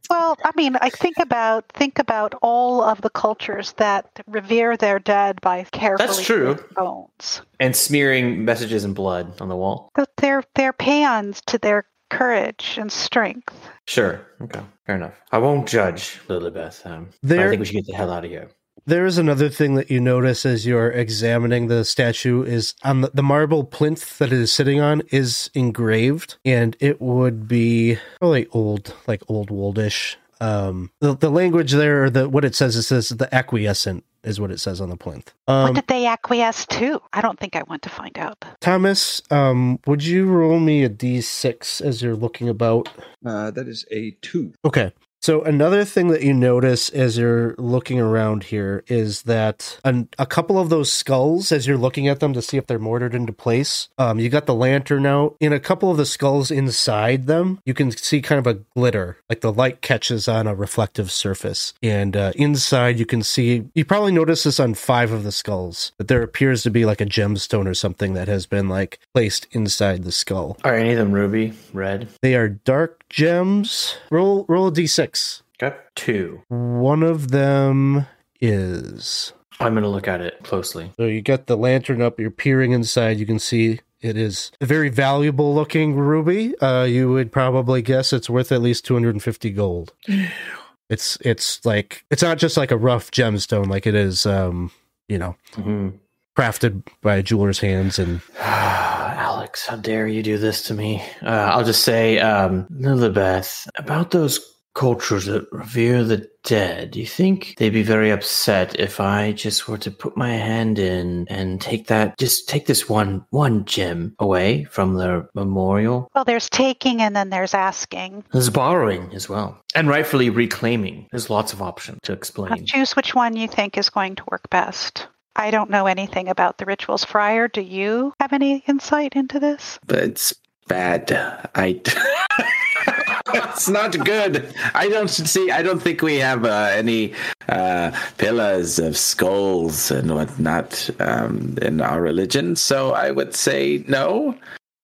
Well, I mean, I think about think about all of the cultures that revere their dead by carefully true. bones. and smearing messages in blood on the wall. But they're they're paeans to their courage and strength. Sure. Okay. Fair enough. I won't judge Lillibeth. Um, There- I think we should get the hell out of here. There is another thing that you notice as you're examining the statue is on the, the marble plinth that it is sitting on is engraved, and it would be probably old, like old woldish. Um, the the language there, or the what it says, it says the acquiescent is what it says on the plinth. what Um, did they acquiesce to? I don't think I want to find out. Thomas, um, would you roll me a d6 as you're looking about? Uh, that is a two. Okay. So another thing that you notice as you're looking around here is that an, a couple of those skulls, as you're looking at them to see if they're mortared into place, um, you got the lantern out. In a couple of the skulls inside them, you can see kind of a glitter, like the light catches on a reflective surface. And uh, inside, you can see. You probably noticed this on five of the skulls that there appears to be like a gemstone or something that has been like placed inside the skull. Are any of them ruby, red? They are dark gems. Roll roll a d6. Okay. Two. One of them is. I'm going to look at it closely. So you got the lantern up, you're peering inside, you can see it is a very valuable looking ruby. Uh, you would probably guess it's worth at least 250 gold. It's it's like it's not just like a rough gemstone like it is um, you know, hmm crafted by a jeweler's hands and Alex, how dare you do this to me? Uh, I'll just say, um, Lillibeth, about those cultures that revere the dead, do you think they'd be very upset if I just were to put my hand in and take that, just take this one, one gem away from their memorial? Well, there's taking and then there's asking. There's borrowing as well. And rightfully reclaiming. There's lots of options to Now explain. choose which one you think is going to work best. I don't know anything about the rituals. Friar, do you have any insight into this? It's bad. I. it's not good. I don't see. I don't think we have uh, any uh, pillars of skulls and whatnot um, in our religion. So I would say no.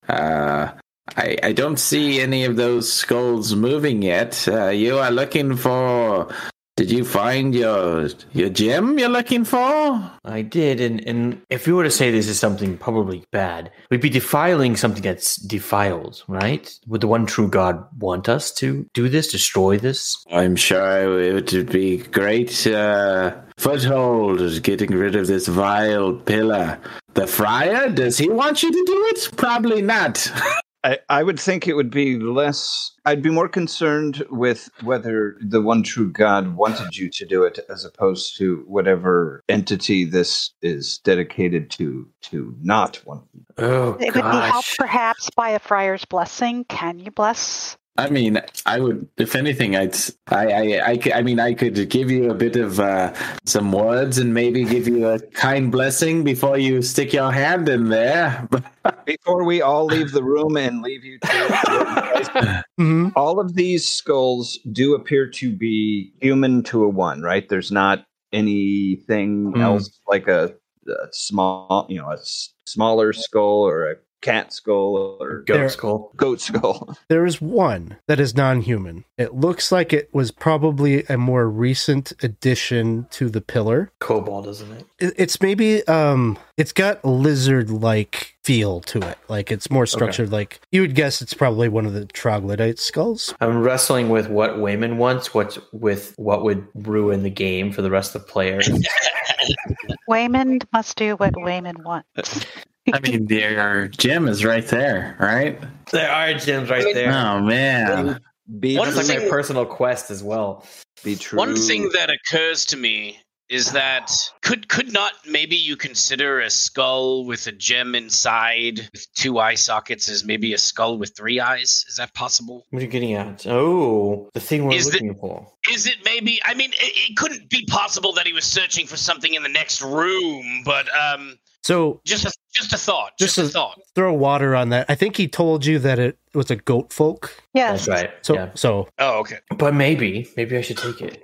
Uh, I, I don't see any of those skulls moving yet. Uh, you are looking for. Did you find your your gem you're looking for? I did, and, and if we were to say this is something probably bad, we'd be defiling something that's defiled, right? Would the one true God want us to do this, destroy this? I'm sure it would be great uh, foothold getting rid of this vile pillar. The friar, does he want you to do it? Probably not. I, I would think it would be less. I'd be more concerned with whether the one true God wanted you to do it, as opposed to whatever entity this is dedicated to. To not want. you. Oh It would be helped perhaps by a friar's blessing. Can you bless? I mean, I would, if anything, I'd, I, I, I, I mean, I could give you a bit of uh, some words and maybe give you a kind blessing before you stick your hand in there. Before we all leave the room and leave you to Mhm. all of these skulls do appear to be human to a one, right? There's not anything Hmm. else like a, a small, you know, a s- smaller skull or a cat skull or Goat There- skull. goat skull. There is one that is non-human. It looks like it was probably a more recent addition to the pillar. Kobold, isn't it? It- It's maybe um it's got lizard-like feel to it. Like it's more structured like you would guess it's probably one of the troglodyte skulls. I'm wrestling with what Weymund wants, what with what would ruin the game for the rest of the players. Weymund must do what Weymund wants. I mean, your gym is right there, right? there are gyms right there. Oh man. Be One That's true, like my thing- personal quest as well. be true. One thing that occurs to me is that could could not maybe you consider a skull with a gem inside with two eye sockets as maybe a skull with three eyes? Is that possible? What are you getting at? Oh, the thing we're Is the- looking for. Is it maybe? I mean, it, it couldn't be possible that he was searching for something in the next room, but um, So just a just a thought, Just just, a- a thought. throw water on that. I think he told you that it was a goat folk. Yeah, That's right. So yeah. so Oh, okay. But maybe, maybe I should take it.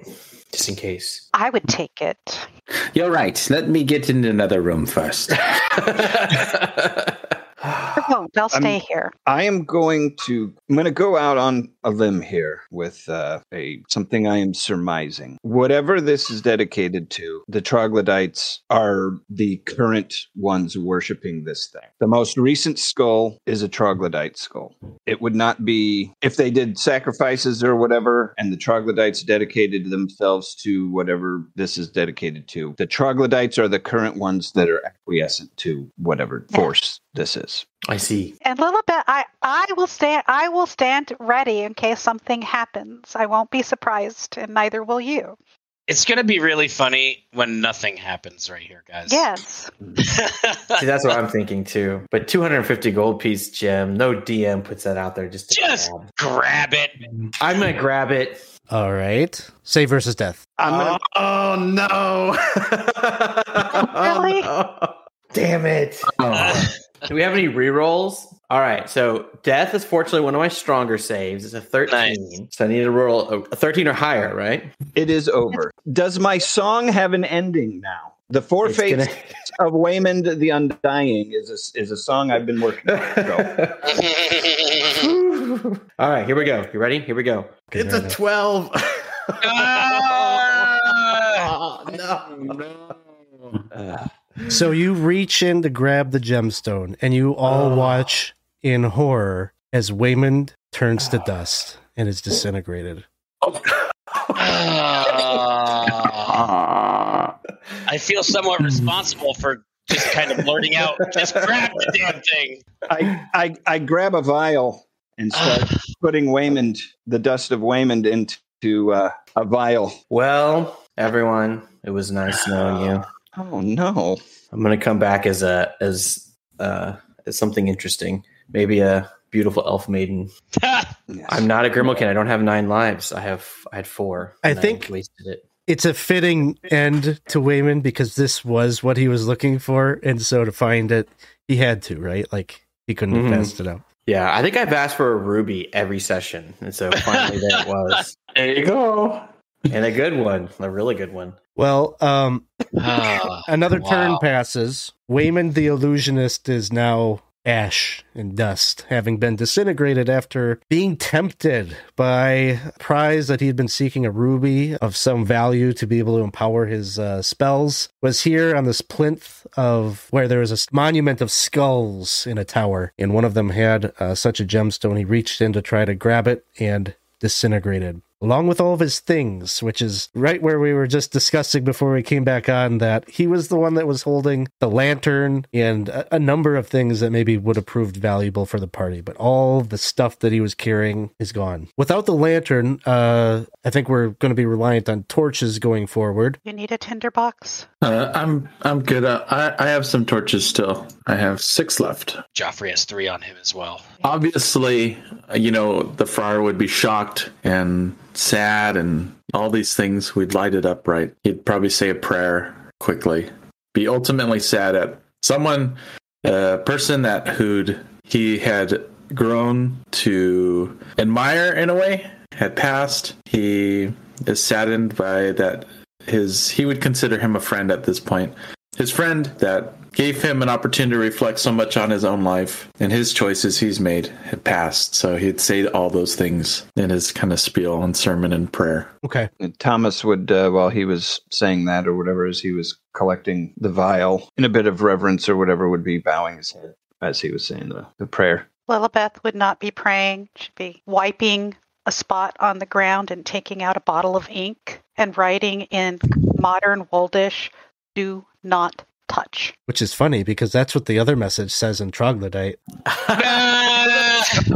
just in case. I would take it. You're right. Let me get in another room first. I won't. I'll I'm- stay here. I am going to. I'm going to go out on a limb here with uh, a something I am surmising. Whatever this is dedicated to, the troglodytes are the current ones worshiping this thing. The most recent skull is a troglodyte skull. It would not be if they did sacrifices or whatever, and the troglodytes dedicated themselves to whatever this is dedicated to. The troglodytes are the current ones that are acquiescent to whatever force this is. I see. And Lillibeth, I, I will stand I will stand ready in case something happens. I won't be surprised, and neither will you. It's gonna be really funny when nothing happens right here, guys. Yes. See, that's what I'm thinking too. But 250 gold piece gem, no DM puts that out there just to Just grab. grab it. I'm gonna grab it. All right. Save versus death. I'm gonna oh, oh, no! Really? Oh, Damn it! Uh, Do we have any rerolls? All right, so death is fortunately one of my stronger saves. It's a 13. Nice. So I need to roll a, a 13 or higher, right? It is over. Does my song have an ending now? The Four It's Fates gonna- of Weymund the Undying is a, is a song I've been working on. So. All right, here we go. You ready? Here we go. Okay, it's a it is. 12. Ah! no. Uh, So you reach in to grab the gemstone, and you all Oh. watch in horror as Weymund turns to dust and is disintegrated. Ah. I feel somewhat responsible for just kind of blurting out, just grab the damn thing. I, I I grab a vial and start putting Weymund the dust of Weymund into uh, a vial. Well, everyone, it was nice knowing you. Oh no! I'm gonna come back as a as uh as something interesting. Maybe a beautiful elf maiden. I'm not a grimalkin. I don't have nine lives. I have I had four. I and think- wasted it. It's a fitting end to Weymund because this was what he was looking for, and so to find it, he had to, right? Like he couldn't Mhm. have passed it up. Yeah, I think I've asked for a ruby every session, and so finally there it was, there you go. and a good one, a really good one. Well, um, Ah, another turn wow. passes. Weymund the illusionist is now ash and dust, having been disintegrated after being tempted by a prize that he had been seeking a ruby of some value to be able to empower his uh, spells. Was here on this plinth of where there was a monument of skulls in a tower, and one of them had uh, such a gemstone. He reached in to try to grab it and disintegrated along with all of his things, which is right where we were just discussing before we came back on that he was the one that was holding the lantern and a, a number of things that maybe would have proved valuable for the party, but all the stuff that he was carrying is gone. Without the lantern, uh, I think we're going to be reliant on torches going forward. You need a tinderbox? Uh, I'm I'm good. Uh, I I have some torches still. I have six left. Geoffrey has three on him as well. Obviously, uh, you know the friar would be shocked and sad, and all these things. We'd light it up right. He'd probably say a prayer quickly. Be ultimately sad at someone, a person that who'd he had grown to admire in a way had passed. He is saddened by that. His he would consider him a friend at this point. His friend that gave him an opportunity to reflect so much on his own life and his choices he's made had passed. So he'd say all those things in his kind of spiel and sermon and prayer. Okay. And Thomas would, uh, while he was saying that or whatever, as he was collecting the vial, in a bit of reverence or whatever, would be bowing his head as he was saying the, the prayer. Lillibeth would not be praying. She'd be wiping a spot on the ground and taking out a bottle of ink and writing in modern Woldish, do not touch. Which is funny because that's what the other message says in Troglodyte.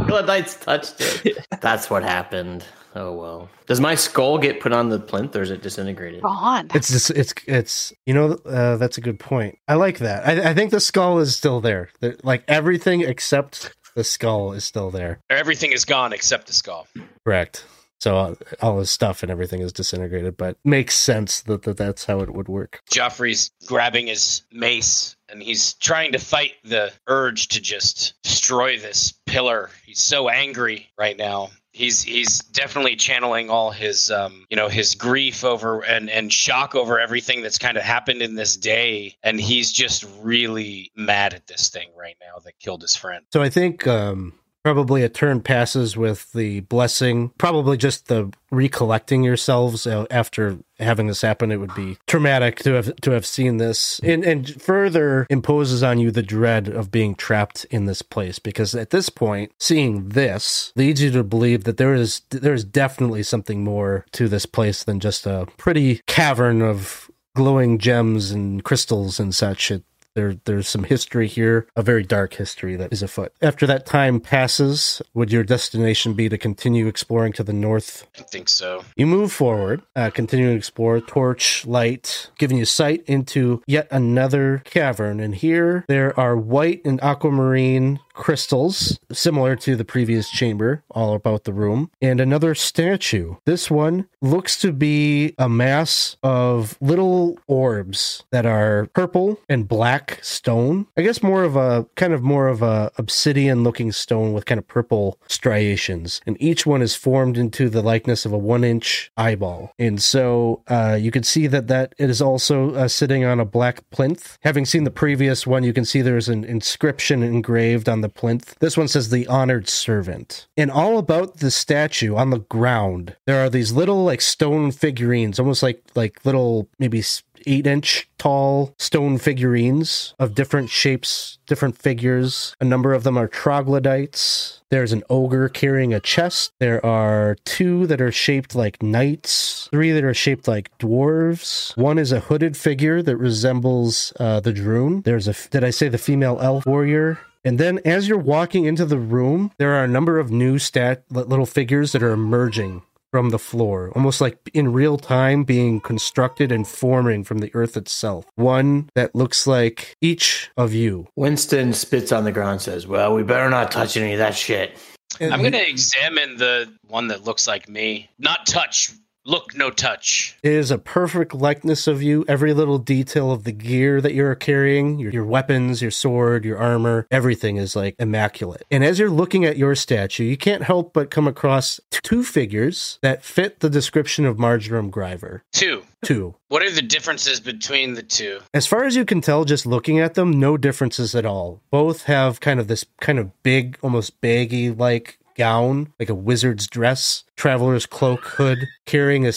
Gladites touched it. That's what happened. Oh well. Does my skull get put on the plinth, or is it disintegrated? Gone. It's just, it's it's you know uh, that's a good point. I like that. I, I think the skull is still there. The- like everything except the skull is still there. Everything is gone except the skull. Correct. So all his stuff and everything is disintegrated, but makes sense that, that that's how it would work. Geoffrey's grabbing his mace and he's trying to fight the urge to just destroy this pillar. He's so angry right now. He's he's definitely channeling all his um you know his grief over and and shock over everything that's kind of happened in this day, and he's just really mad at this thing right now that killed his friend. So I think um, probably a turn passes with the blessing. Probably just the recollecting yourselves uh, after having this happen. It would be traumatic to have to have seen this, and and further imposes on you the dread of being trapped in this place. Because at this point, seeing this leads you to believe that there is there is definitely something more to this place than just a pretty cavern of glowing gems and crystals and such. It, there, there's some history here, a very dark history that is afoot. After that time passes, would your destination be to continue exploring to the north? I think so. You move forward, uh, continuing to explore, torch light, giving you sight into yet another cavern. And here there are white and aquamarine crystals, similar to the previous chamber, all about the room, and another statue. This one looks to be a mass of little orbs that are purple and black stone. I guess more of a kind of more of a obsidian looking stone with kind of purple striations. And each one is formed into the likeness of a one inch eyeball. And so uh, you can see that that it is also uh, sitting on a black plinth. Having seen the previous one, you can see there's an inscription engraved on the plinth. This one says the honored servant. And all about the statue on the ground, there are these little like stone figurines, almost like like little maybe eight inch tall stone figurines of different shapes, different figures. A number of them are troglodytes. There's an ogre carrying a chest. There are two that are shaped like knights, three that are shaped like dwarves. One is a hooded figure that resembles uh, the Drune. There's a, did I say the female elf warrior? And then as you're walking into the room, there are a number of new stat little figures that are emerging from the floor, almost like in real time being constructed and forming from the earth itself. One that looks like each of you. Winston spits on the ground and says, Well, we better not touch any of that shit. And I'm gonna examine the one that looks like me. Not touch. Look, no touch. It is a perfect likeness of you. Every little detail of the gear that you're carrying, your, your weapons, your sword, your armor, everything is like immaculate. And as you're looking at your statue, you can't help but come across two figures that fit the description of Marjoram Griver. Two. Two. What are the differences between the two? As far as you can tell, just looking at them, no differences at all. Both have kind of this kind of big, almost baggy like gown, like a wizard's dress, traveler's cloak, hood, carrying a,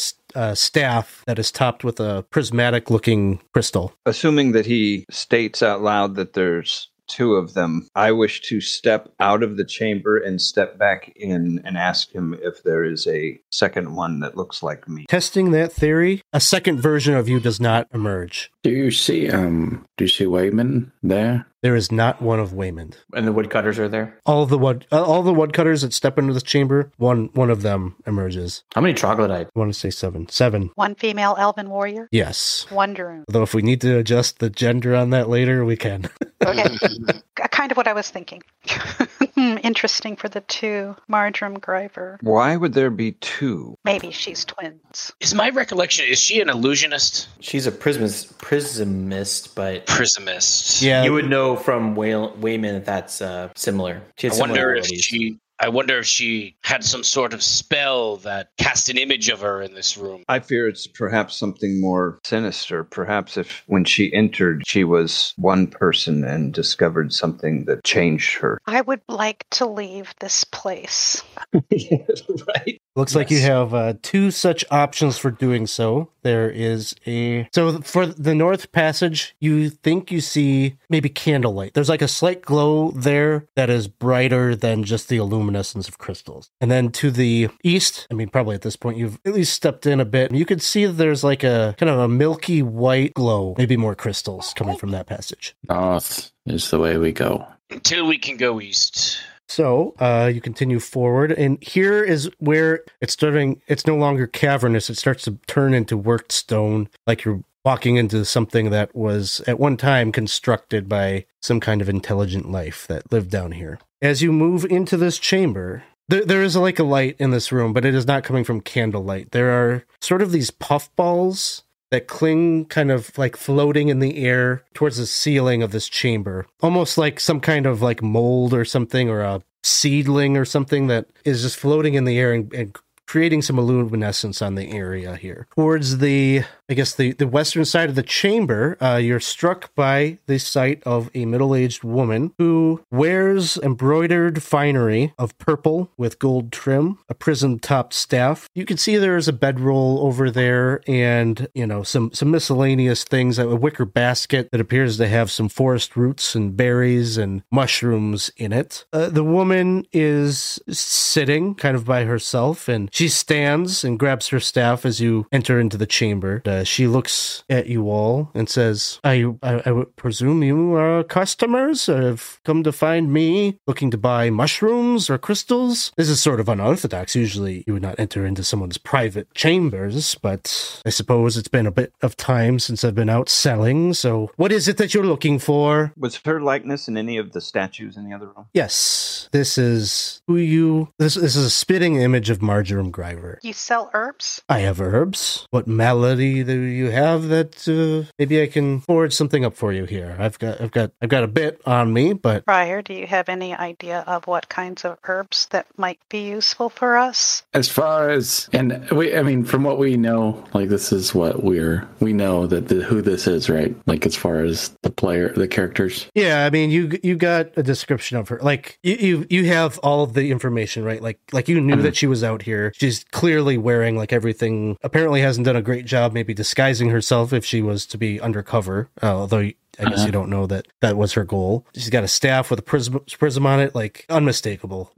staff that is topped with a prismatic looking crystal. Assuming that he states out loud that there's two of them, I wish to step out of the chamber and step back in and ask him if there is a second one that looks like me. Testing that theory, a second version of you does not emerge. Do you see um do you see Weymund there? There is not one of Weymund. And the woodcutters are there. All the wood, uh, all the woodcutters that step into this chamber, one one of them emerges. How many troglodytes? I want to say seven. Seven. One female elven warrior, Yes. one Drune. Although if we need to adjust the gender on that later, we can. Okay. Kind of what I was thinking. Hmm, Interesting for the two. Marjoram Griver. Why would there be two? Maybe she's twins. Is my recollection? Is she an illusionist? She's a prismist, prismist, but Prismist. yeah. you would know from Way- Weymund that that's uh, similar. She I has similar wonder if she. I wonder if she had some sort of spell that cast an image of her in this room. I fear it's perhaps something more sinister. Perhaps if when she entered, she was one person and discovered something that changed her. I would like to leave this place. right. Looks like you have uh, two such options for doing so. There is a so for the north passage, you think you see maybe candlelight. There's like a slight glow there that is brighter than just the luminescence of crystals. And then to the east, I mean, probably at this point you've at least stepped in a bit. You could see that there's like a kind of a milky white glow, maybe more crystals coming from that passage. North is the way we go. Until we can go east. So uh, you continue forward, and here is where it's starting. It's no longer cavernous; it starts to turn into worked stone, like you're walking into something that was at one time constructed by some kind of intelligent life that lived down here. As you move into this chamber, there, there is like a light in this room, but it is not coming from candlelight. There are sort of these puff balls that cling kind of like floating in the air towards the ceiling of this chamber almost like some kind of like mold or something or a seedling or something that is just floating in the air and, and creating some luminescence on the area here. Towards the, I guess, the, the western side of the chamber, uh, you're struck by the sight of a middle aged woman who wears embroidered finery of purple with gold trim, a prism topped staff. You can see there's a bedroll over there and, you know, some, some miscellaneous things, a wicker basket that appears to have some forest roots and berries and mushrooms in it. Uh, the woman is sitting kind of by herself and she stands and grabs her staff as you enter into the chamber. Uh, Uh, she looks at you all and says, I, I, I would presume you are customers or have come to find me looking to buy mushrooms or crystals. This is sort of unorthodox. Usually you would not enter into someone's private chambers, but I suppose it's been a bit of time since I've been out selling. So what is it that you're looking for? Was her likeness in any of the statues in the other room? Yes, this is who you. This, this is a spitting image of Marjoram Griver. You sell herbs? I have herbs. What malady do you have that uh, maybe I can forge something up for you here? I've got, I've got, I've got a bit on me, but Friar, do you have any idea of what kinds of herbs that might be useful for us? As far as and we, I mean, from what we know, like this is what we're we know that the, who this is, right? Like as far as the player, the characters. yeah, I mean, you you got a description of her. Like you you, you have all of the information, right? Like like you knew that she was out here. She's clearly wearing like everything. Apparently, hasn't done a great job, maybe disguising herself if she was to be undercover. Uh, although. I guess Uh-huh. you don't know that that was her goal. She's got a staff with a prism, prism on it, like unmistakable.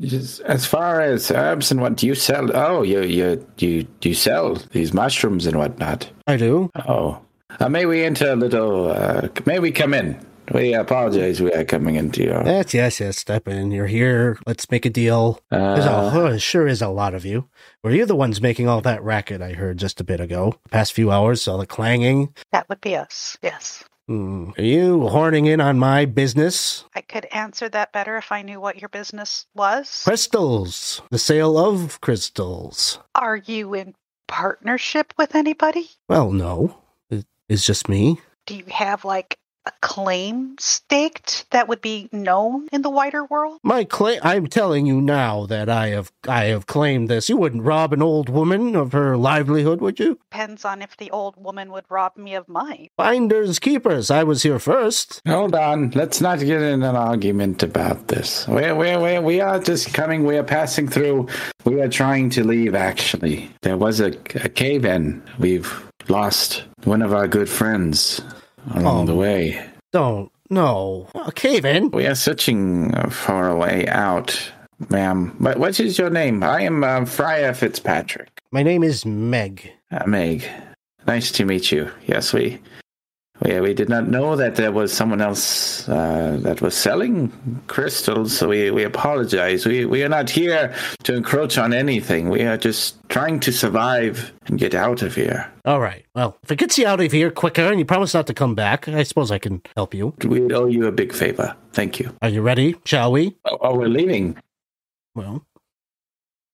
As far as herbs and what do you sell? Oh, you you you you sell these mushrooms and whatnot. I do. Oh, uh, may we enter a little? Uh, may we come in? We apologize. We are coming into your. Yes, yes, yes. Step in. You're here. Let's make a deal. There's a, Uh, oh, sure is a lot of you. Were you the ones making all that racket I heard just a bit ago? The Past few hours, all the clanging. That would be us, yes. Hmm. Are you horning in on my business? I could answer that better if I knew what your business was. Crystals. The sale of crystals. Are you in partnership with anybody? Well, no. It's just me. Do you have like claim staked that would be known in the wider world? My claim. I'm telling you now that I have I have claimed this. You wouldn't rob an old woman of her livelihood, would you? Depends on if the old woman would rob me of mine. Finders keepers. I was here first. Hold on. Let's not get in an argument about this. We we we we are just coming. We are passing through. We are trying to leave. Actually, there was a, a cave in. We've lost one of our good friends along Oh. the way. Don't. No. A cave in. We are searching uh, for a way out, ma'am. But what is your name? I am uh, Friar Fitzpatrick. My name is Meg. Uh, Meg, nice to meet you. Yes, we we we did not know that there was someone else uh, that was selling crystals, so we, we apologize. We we are not here to encroach on anything. We are just trying to survive and get out of here. All right. Well, if it gets you out of here quicker and you promise not to come back, I suppose I can help you. We owe you a big favor. Thank you. Are you ready? Shall we? Oh, oh we're leaving. Well,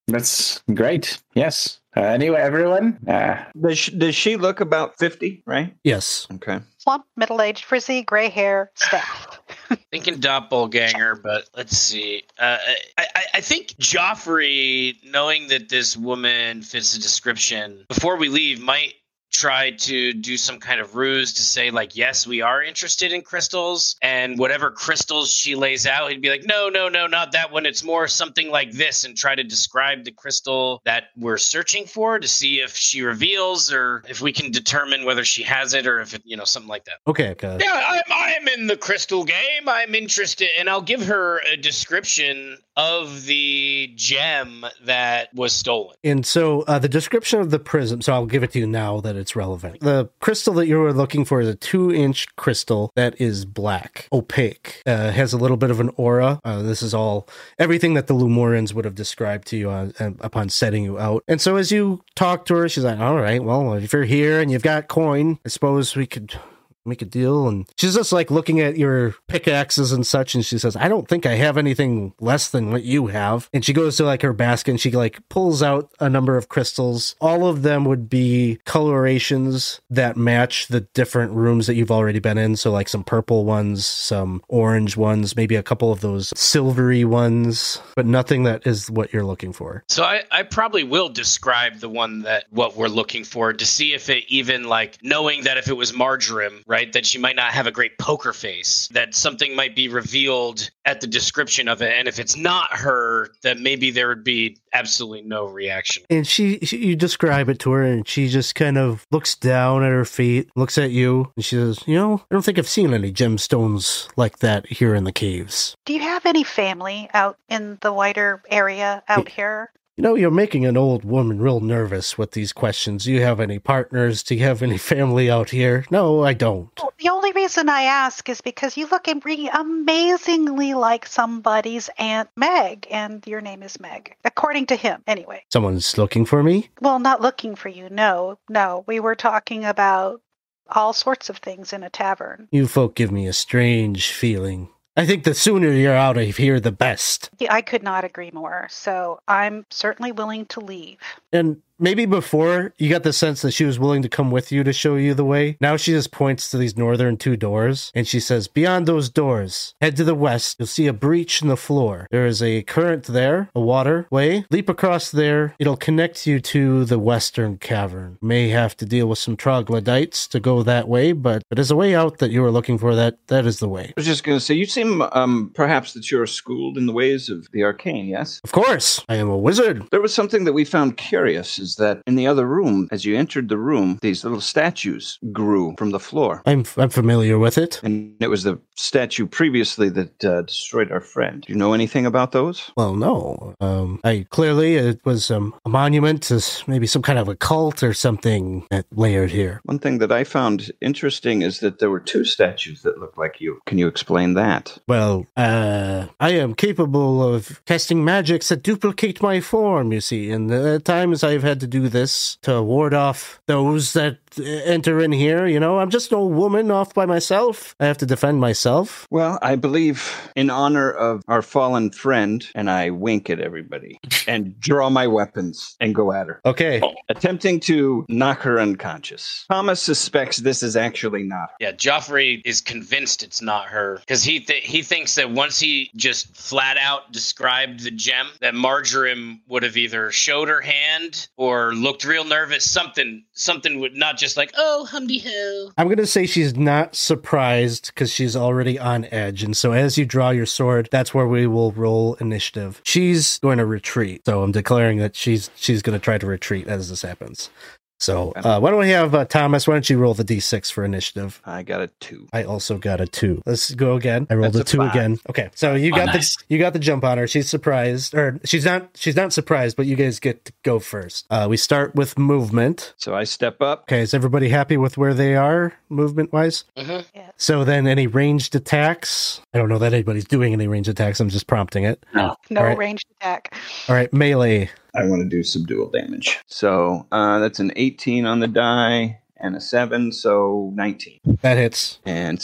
That's great. Yes. Uh, anyway, everyone. Uh, Does she, does she look about 50, right? yes. Okay. Plump, middle aged, frizzy, gray hair, staff. Thinking doppelganger, but let's see. Uh, I, I, I think Geoffrey, knowing that this woman fits the description, before we leave, might try to do some kind of ruse to say like yes we are interested in crystals and whatever crystals she lays out he'd be like no no no not that one it's more something like this and try to describe the crystal that we're searching for to see if she reveals or if we can determine whether she has it or if it you know something like that Okay. Uh, yeah, I'm, I'm in the crystal game. I'm interested, and I'll give her a description of the gem that was stolen. And so uh, the description of the prism, so I'll give it to you now that it's relevant. The crystal that you were looking for is a two inch crystal that is black, opaque, uh, has a little bit of an aura. Uh, this is all everything that the Lumorians would have described to you on, uh, upon setting you out. And so as you talk to her, she's like, all right, well, if you're here and you've got coin, I suppose we could make a deal. And she's just like looking at your pickaxes and such. And she says, I don't think I have anything less than what you have. And she goes to like her basket and she like pulls out a number of crystals. All of them would be colorations that match the different rooms that you've already been in. So like some purple ones, some orange ones, maybe a couple of those silvery ones, but nothing that is what you're looking for. So I, I probably will describe the one that what we're looking for to see if it even like knowing that if it was marjoram, right, that she might not have a great poker face, that something might be revealed at the description of it, and if it's not her, that maybe there would be absolutely no reaction. And she, she, you describe it to her, and she just kind of looks down at her feet, looks at you, and she says, "You know, I don't think I've seen any gemstones like that here in the caves. Do you have any family out in the wider area out here? You know, you're making an old woman real nervous with these questions. Do you have any partners? Do you have any family out here? No, I don't. Well, the only reason I ask is because you look amazingly like somebody's Aunt Meg, and your name is Meg, according to him, anyway. Someone's looking for me. Well, not looking for you. No, no. We were talking about all sorts of things in a tavern. You folk give me a strange feeling. I think the sooner you're out of here, the best. I could not agree more. So I'm certainly willing to leave. And maybe before you got the sense that she was willing to come with you to show you the way. Now she just points to these northern two doors and she says, Beyond those doors, head to the west. You'll see a breach in the floor. There is a current there, a waterway. Leap across there. It'll connect you to the western cavern. May have to deal with some troglodytes to go that way, but it is a way out that you were looking for. That that is the way. I was just going to say, you seem um, perhaps that you're schooled in the ways of the arcane, yes? Of course, I am a wizard. There was something that we found curious is that in the other room, as you entered the room, these little statues grew from the floor. I'm I'm familiar with it. And it was the statue previously that uh, destroyed our friend. Do you know anything about those? Well, no. Um, I clearly it was um, a monument to maybe some kind of a cult or something that layered here. One thing that I found interesting is that there were two statues that looked like you. Can you explain that? Well, uh, I am capable of casting magics that duplicate my form, you see, and at times I've had to do this to ward off those that enter in here, you know? I'm just an old woman off by myself. I have to defend myself. Well, I believe in honor of our fallen friend, and I wink at everybody and draw my weapons and go at her, Okay. attempting to knock her unconscious. Thomas suspects this is actually not her. Yeah, Geoffrey is convinced it's not her because he th- he thinks that once he just flat out described the gem, that Marjoram would have either showed her hand or looked real nervous. Something something would not just like oh humdy ho. I'm going to say she's not surprised because she's already on edge. And so as you draw your sword, that's where we will roll initiative. She's going to retreat. So I'm declaring that she's she's going to try to retreat as this happens. So uh, why don't we have uh, Thomas? Why don't you roll the d6 for initiative? I got a two. I also got a two. Let's go again. I rolled That's a a two five. again. Okay, so you Oh, got nice. the you got the jump on her. She's surprised, or she's not. She's not surprised, but you guys get to go first. Uh, we start with movement. So I step up. Okay, is everybody happy with where they are movement wise? Mhm. So then, any ranged attacks? I don't know that anybody's doing any ranged attacks. I'm just prompting it. No All right. ranged attack. All right, melee. I want to do subdual damage. So uh, that's an 18 on the die and a 7, so 19. That hits And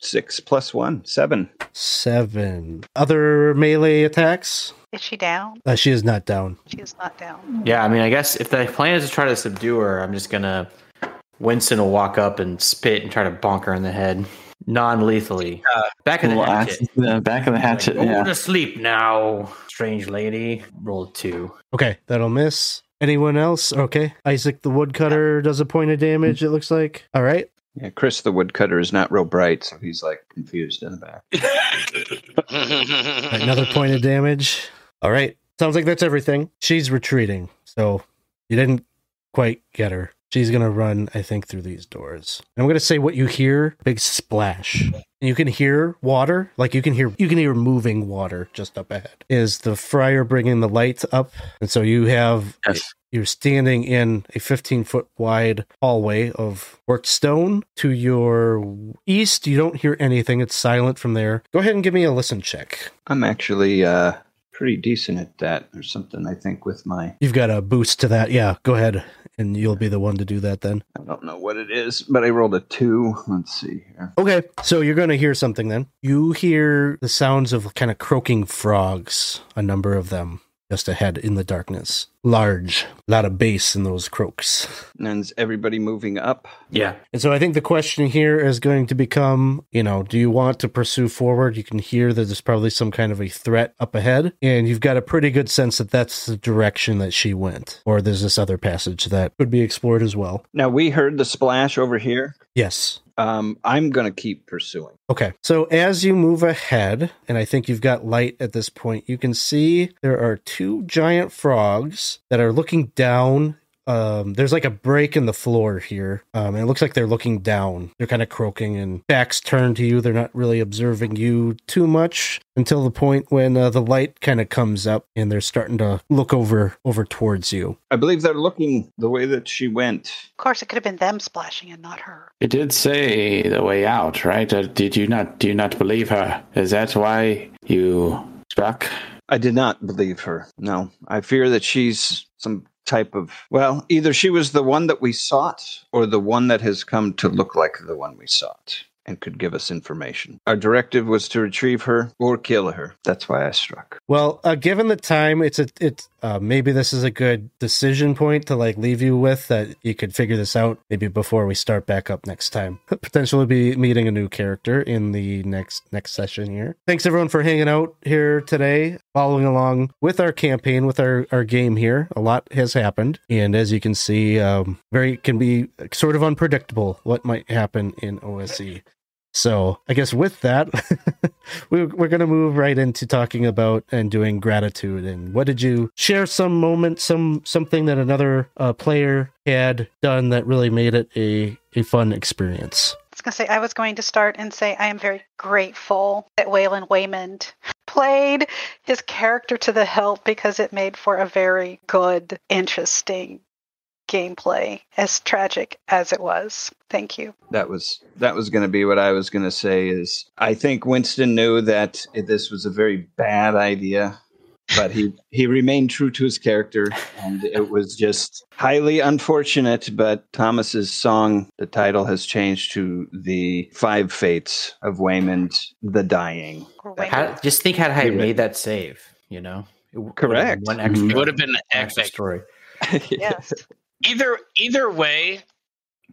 6 plus 1, 7. seven. Other melee attacks? Is she down? Uh, she is not down. She is not down. Yeah, I mean, I guess if the plan is to try to subdue her, I'm just gonna. Winston will walk up and spit and try to bonk her in the head, non-lethally. Back in the hatchet. the back of the hatchet. Go Yeah. to sleep now, strange lady. Roll two. Okay, that'll miss. Anyone else? Okay. Isaac the woodcutter does a point of damage, it looks like. All right. Yeah, Chris the woodcutter is not real bright, so he's like confused in the back. Another point of damage. All right. Sounds like that's everything. She's retreating. So you didn't quite get her. She's going to run, I think, through these doors. I'm going to say what you hear big splash. And you can hear water, like you can hear you can hear moving water just up ahead. Is the friar bringing the lights up? And so you have Yes. you're standing in a 15 foot wide hallway of worked stone. To your east, you don't hear anything. It's silent from there. Go ahead and give me a listen check. I'm actually uh, pretty decent at that or something, I think, with my. You've got a boost to that. Yeah, go ahead and you'll be the one to do that then. I don't know what it is, but I rolled a two. Let's see here. Okay, so you're going to hear something then. You hear the sounds of kind of croaking frogs, a number of them just ahead in the darkness. Large, a lot of bass in those croaks. And is everybody moving up? Yeah. And so I think the question here is going to become, you know, do you want to pursue forward? You can hear that there's probably some kind of a threat up ahead, and you've got a pretty good sense that that's the direction that she went. Or there's this other passage that could be explored as well. Now we heard the splash over here. Yes. Um, I'm gonna keep pursuing. Okay. So as you move ahead, and I think you've got light at this point, you can see there are two giant frogs that are looking down. Um, there's like a break in the floor here. Um, and it looks like they're looking down. They're kind of croaking and backs turned to you. They're not really observing you too much until the point when uh, the light kind of comes up and they're starting to look over over towards you. I believe they're looking the way that she went. Of course, it could have been them splashing and not her. It did say the way out, right? Uh, did you not? Do you not believe her? Is that why you struck? I did not believe her. No, I fear that she's some type of well, either she was the one that we sought, or the one that has come to look like the one we sought and could give us information. Our directive was to retrieve her or kill her. That's why I struck. Well, uh, given the time, it's a it. Uh, maybe this is a good decision point to like leave you with that you could figure this out maybe before we start back up next time. Potentially be meeting a new character in the next next session here. Thanks everyone for hanging out here today, following along with our campaign with our our game here. A lot has happened, and as you can see, um, very can be sort of unpredictable what might happen in OSE. So I guess with that, we, we're going to move right into talking about and doing gratitude. And what did you share? Some moment, some something that another uh, player had done that really made it a a fun experience. I was going to say, I was going to start and say I am very grateful that Waylon Weymund played his character to the hilt because it made for a very good, interesting gameplay, as tragic as it was. Thank you. That was that was going to be what I was going to say. Is I think Winston knew that it, this was a very bad idea, but he he remained true to his character, and it was just highly unfortunate. But Thomas's song, the title has changed to the Five Fates of Weymund the Dying. How, just think how he You're made that save. You know, It Correct. One mm-hmm. extra. It would have been one extra epic. story. yes. Either either way,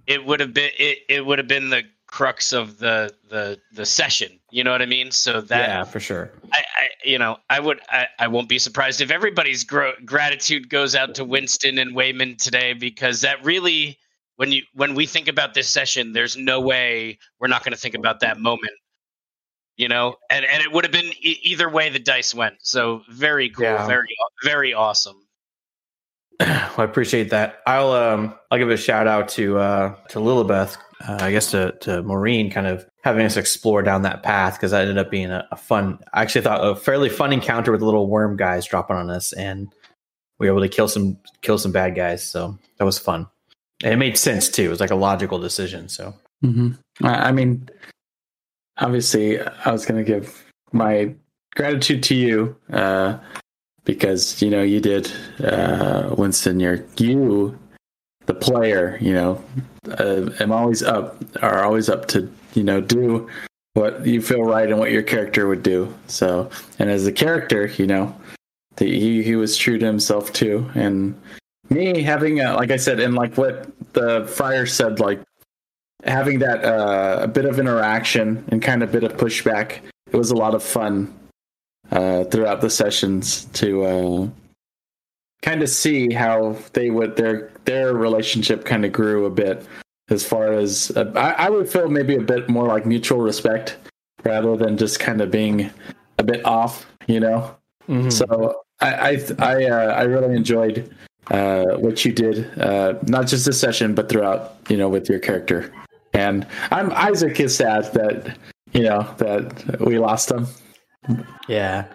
it would have been it, it would have been the crux of the the the session. You know what I mean? So that yeah, for sure. I, I you know I would I, I won't be surprised if everybody's gro- gratitude goes out to Winston and Weymund today because that really when you when we think about this session, there's no way we're not going to think about that moment. You know, and and it would have been e- either way the dice went. So very cool, Yeah. very very awesome. Well, I appreciate that. I'll um I'll give a shout out to uh to Lillibeth. Uh, I guess to to Moreen, kind of having us explore down that path because that ended up being a, a fun. I actually thought a fairly fun encounter with little worm guys dropping on us, and we were able to kill some kill some bad guys. So that was fun, and it made sense too. It was like a logical decision. So hmm I, I mean, obviously, I was going to give my gratitude to you uh, because you know you did, uh, Winston. You're you, the player. You know, uh, am always up. Are always up to you know do what you feel right and what your character would do. So, and as a character, you know, the, he he was true to himself too, and me having a, like I said, and like what the friar said, like having that uh, a bit of interaction and kind of bit of pushback. It was a lot of fun uh, throughout the sessions to uh, kind of see how they would their their relationship kind of grew a bit as far as uh, I, I would feel maybe a bit more like mutual respect rather than just kind of being a bit off, you know. So I I I, uh, I really enjoyed uh, what you did, uh, not just this session, but throughout, you know, with your character. And I'm Isaac is sad that you know that we lost him. Yeah.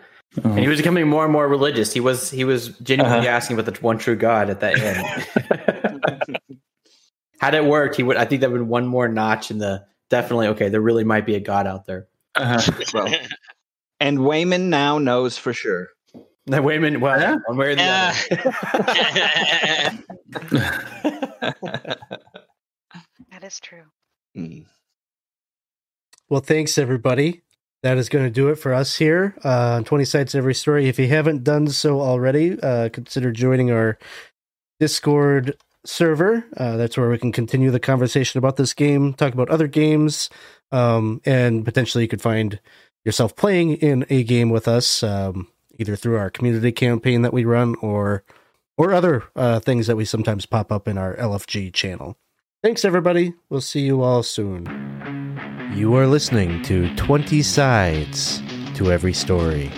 And he was becoming more and more religious. He was he was genuinely asking about the one true God at that end. Had it worked, he would. I think that would be one more notch in the definitely. Okay, there really might be a God out there. Uh-huh. Well, and Weymund now knows for sure. Now, Weymund. Well, Yeah. one way or the Yeah. other. That is true. Mm. Well, thanks everybody. That is going to do it for us here uh, on 20 Sides Every Story. If you haven't done so already, uh, consider joining our Discord server. Uh, that's where we can continue the conversation about this game, talk about other games, um, and potentially you could find yourself playing in a game with us, um, either through our community campaign that we run or or other uh, things that we sometimes pop up in our LFG channel. Thanks, everybody. We'll see you all soon. You are listening to 20 Sides to Every Story.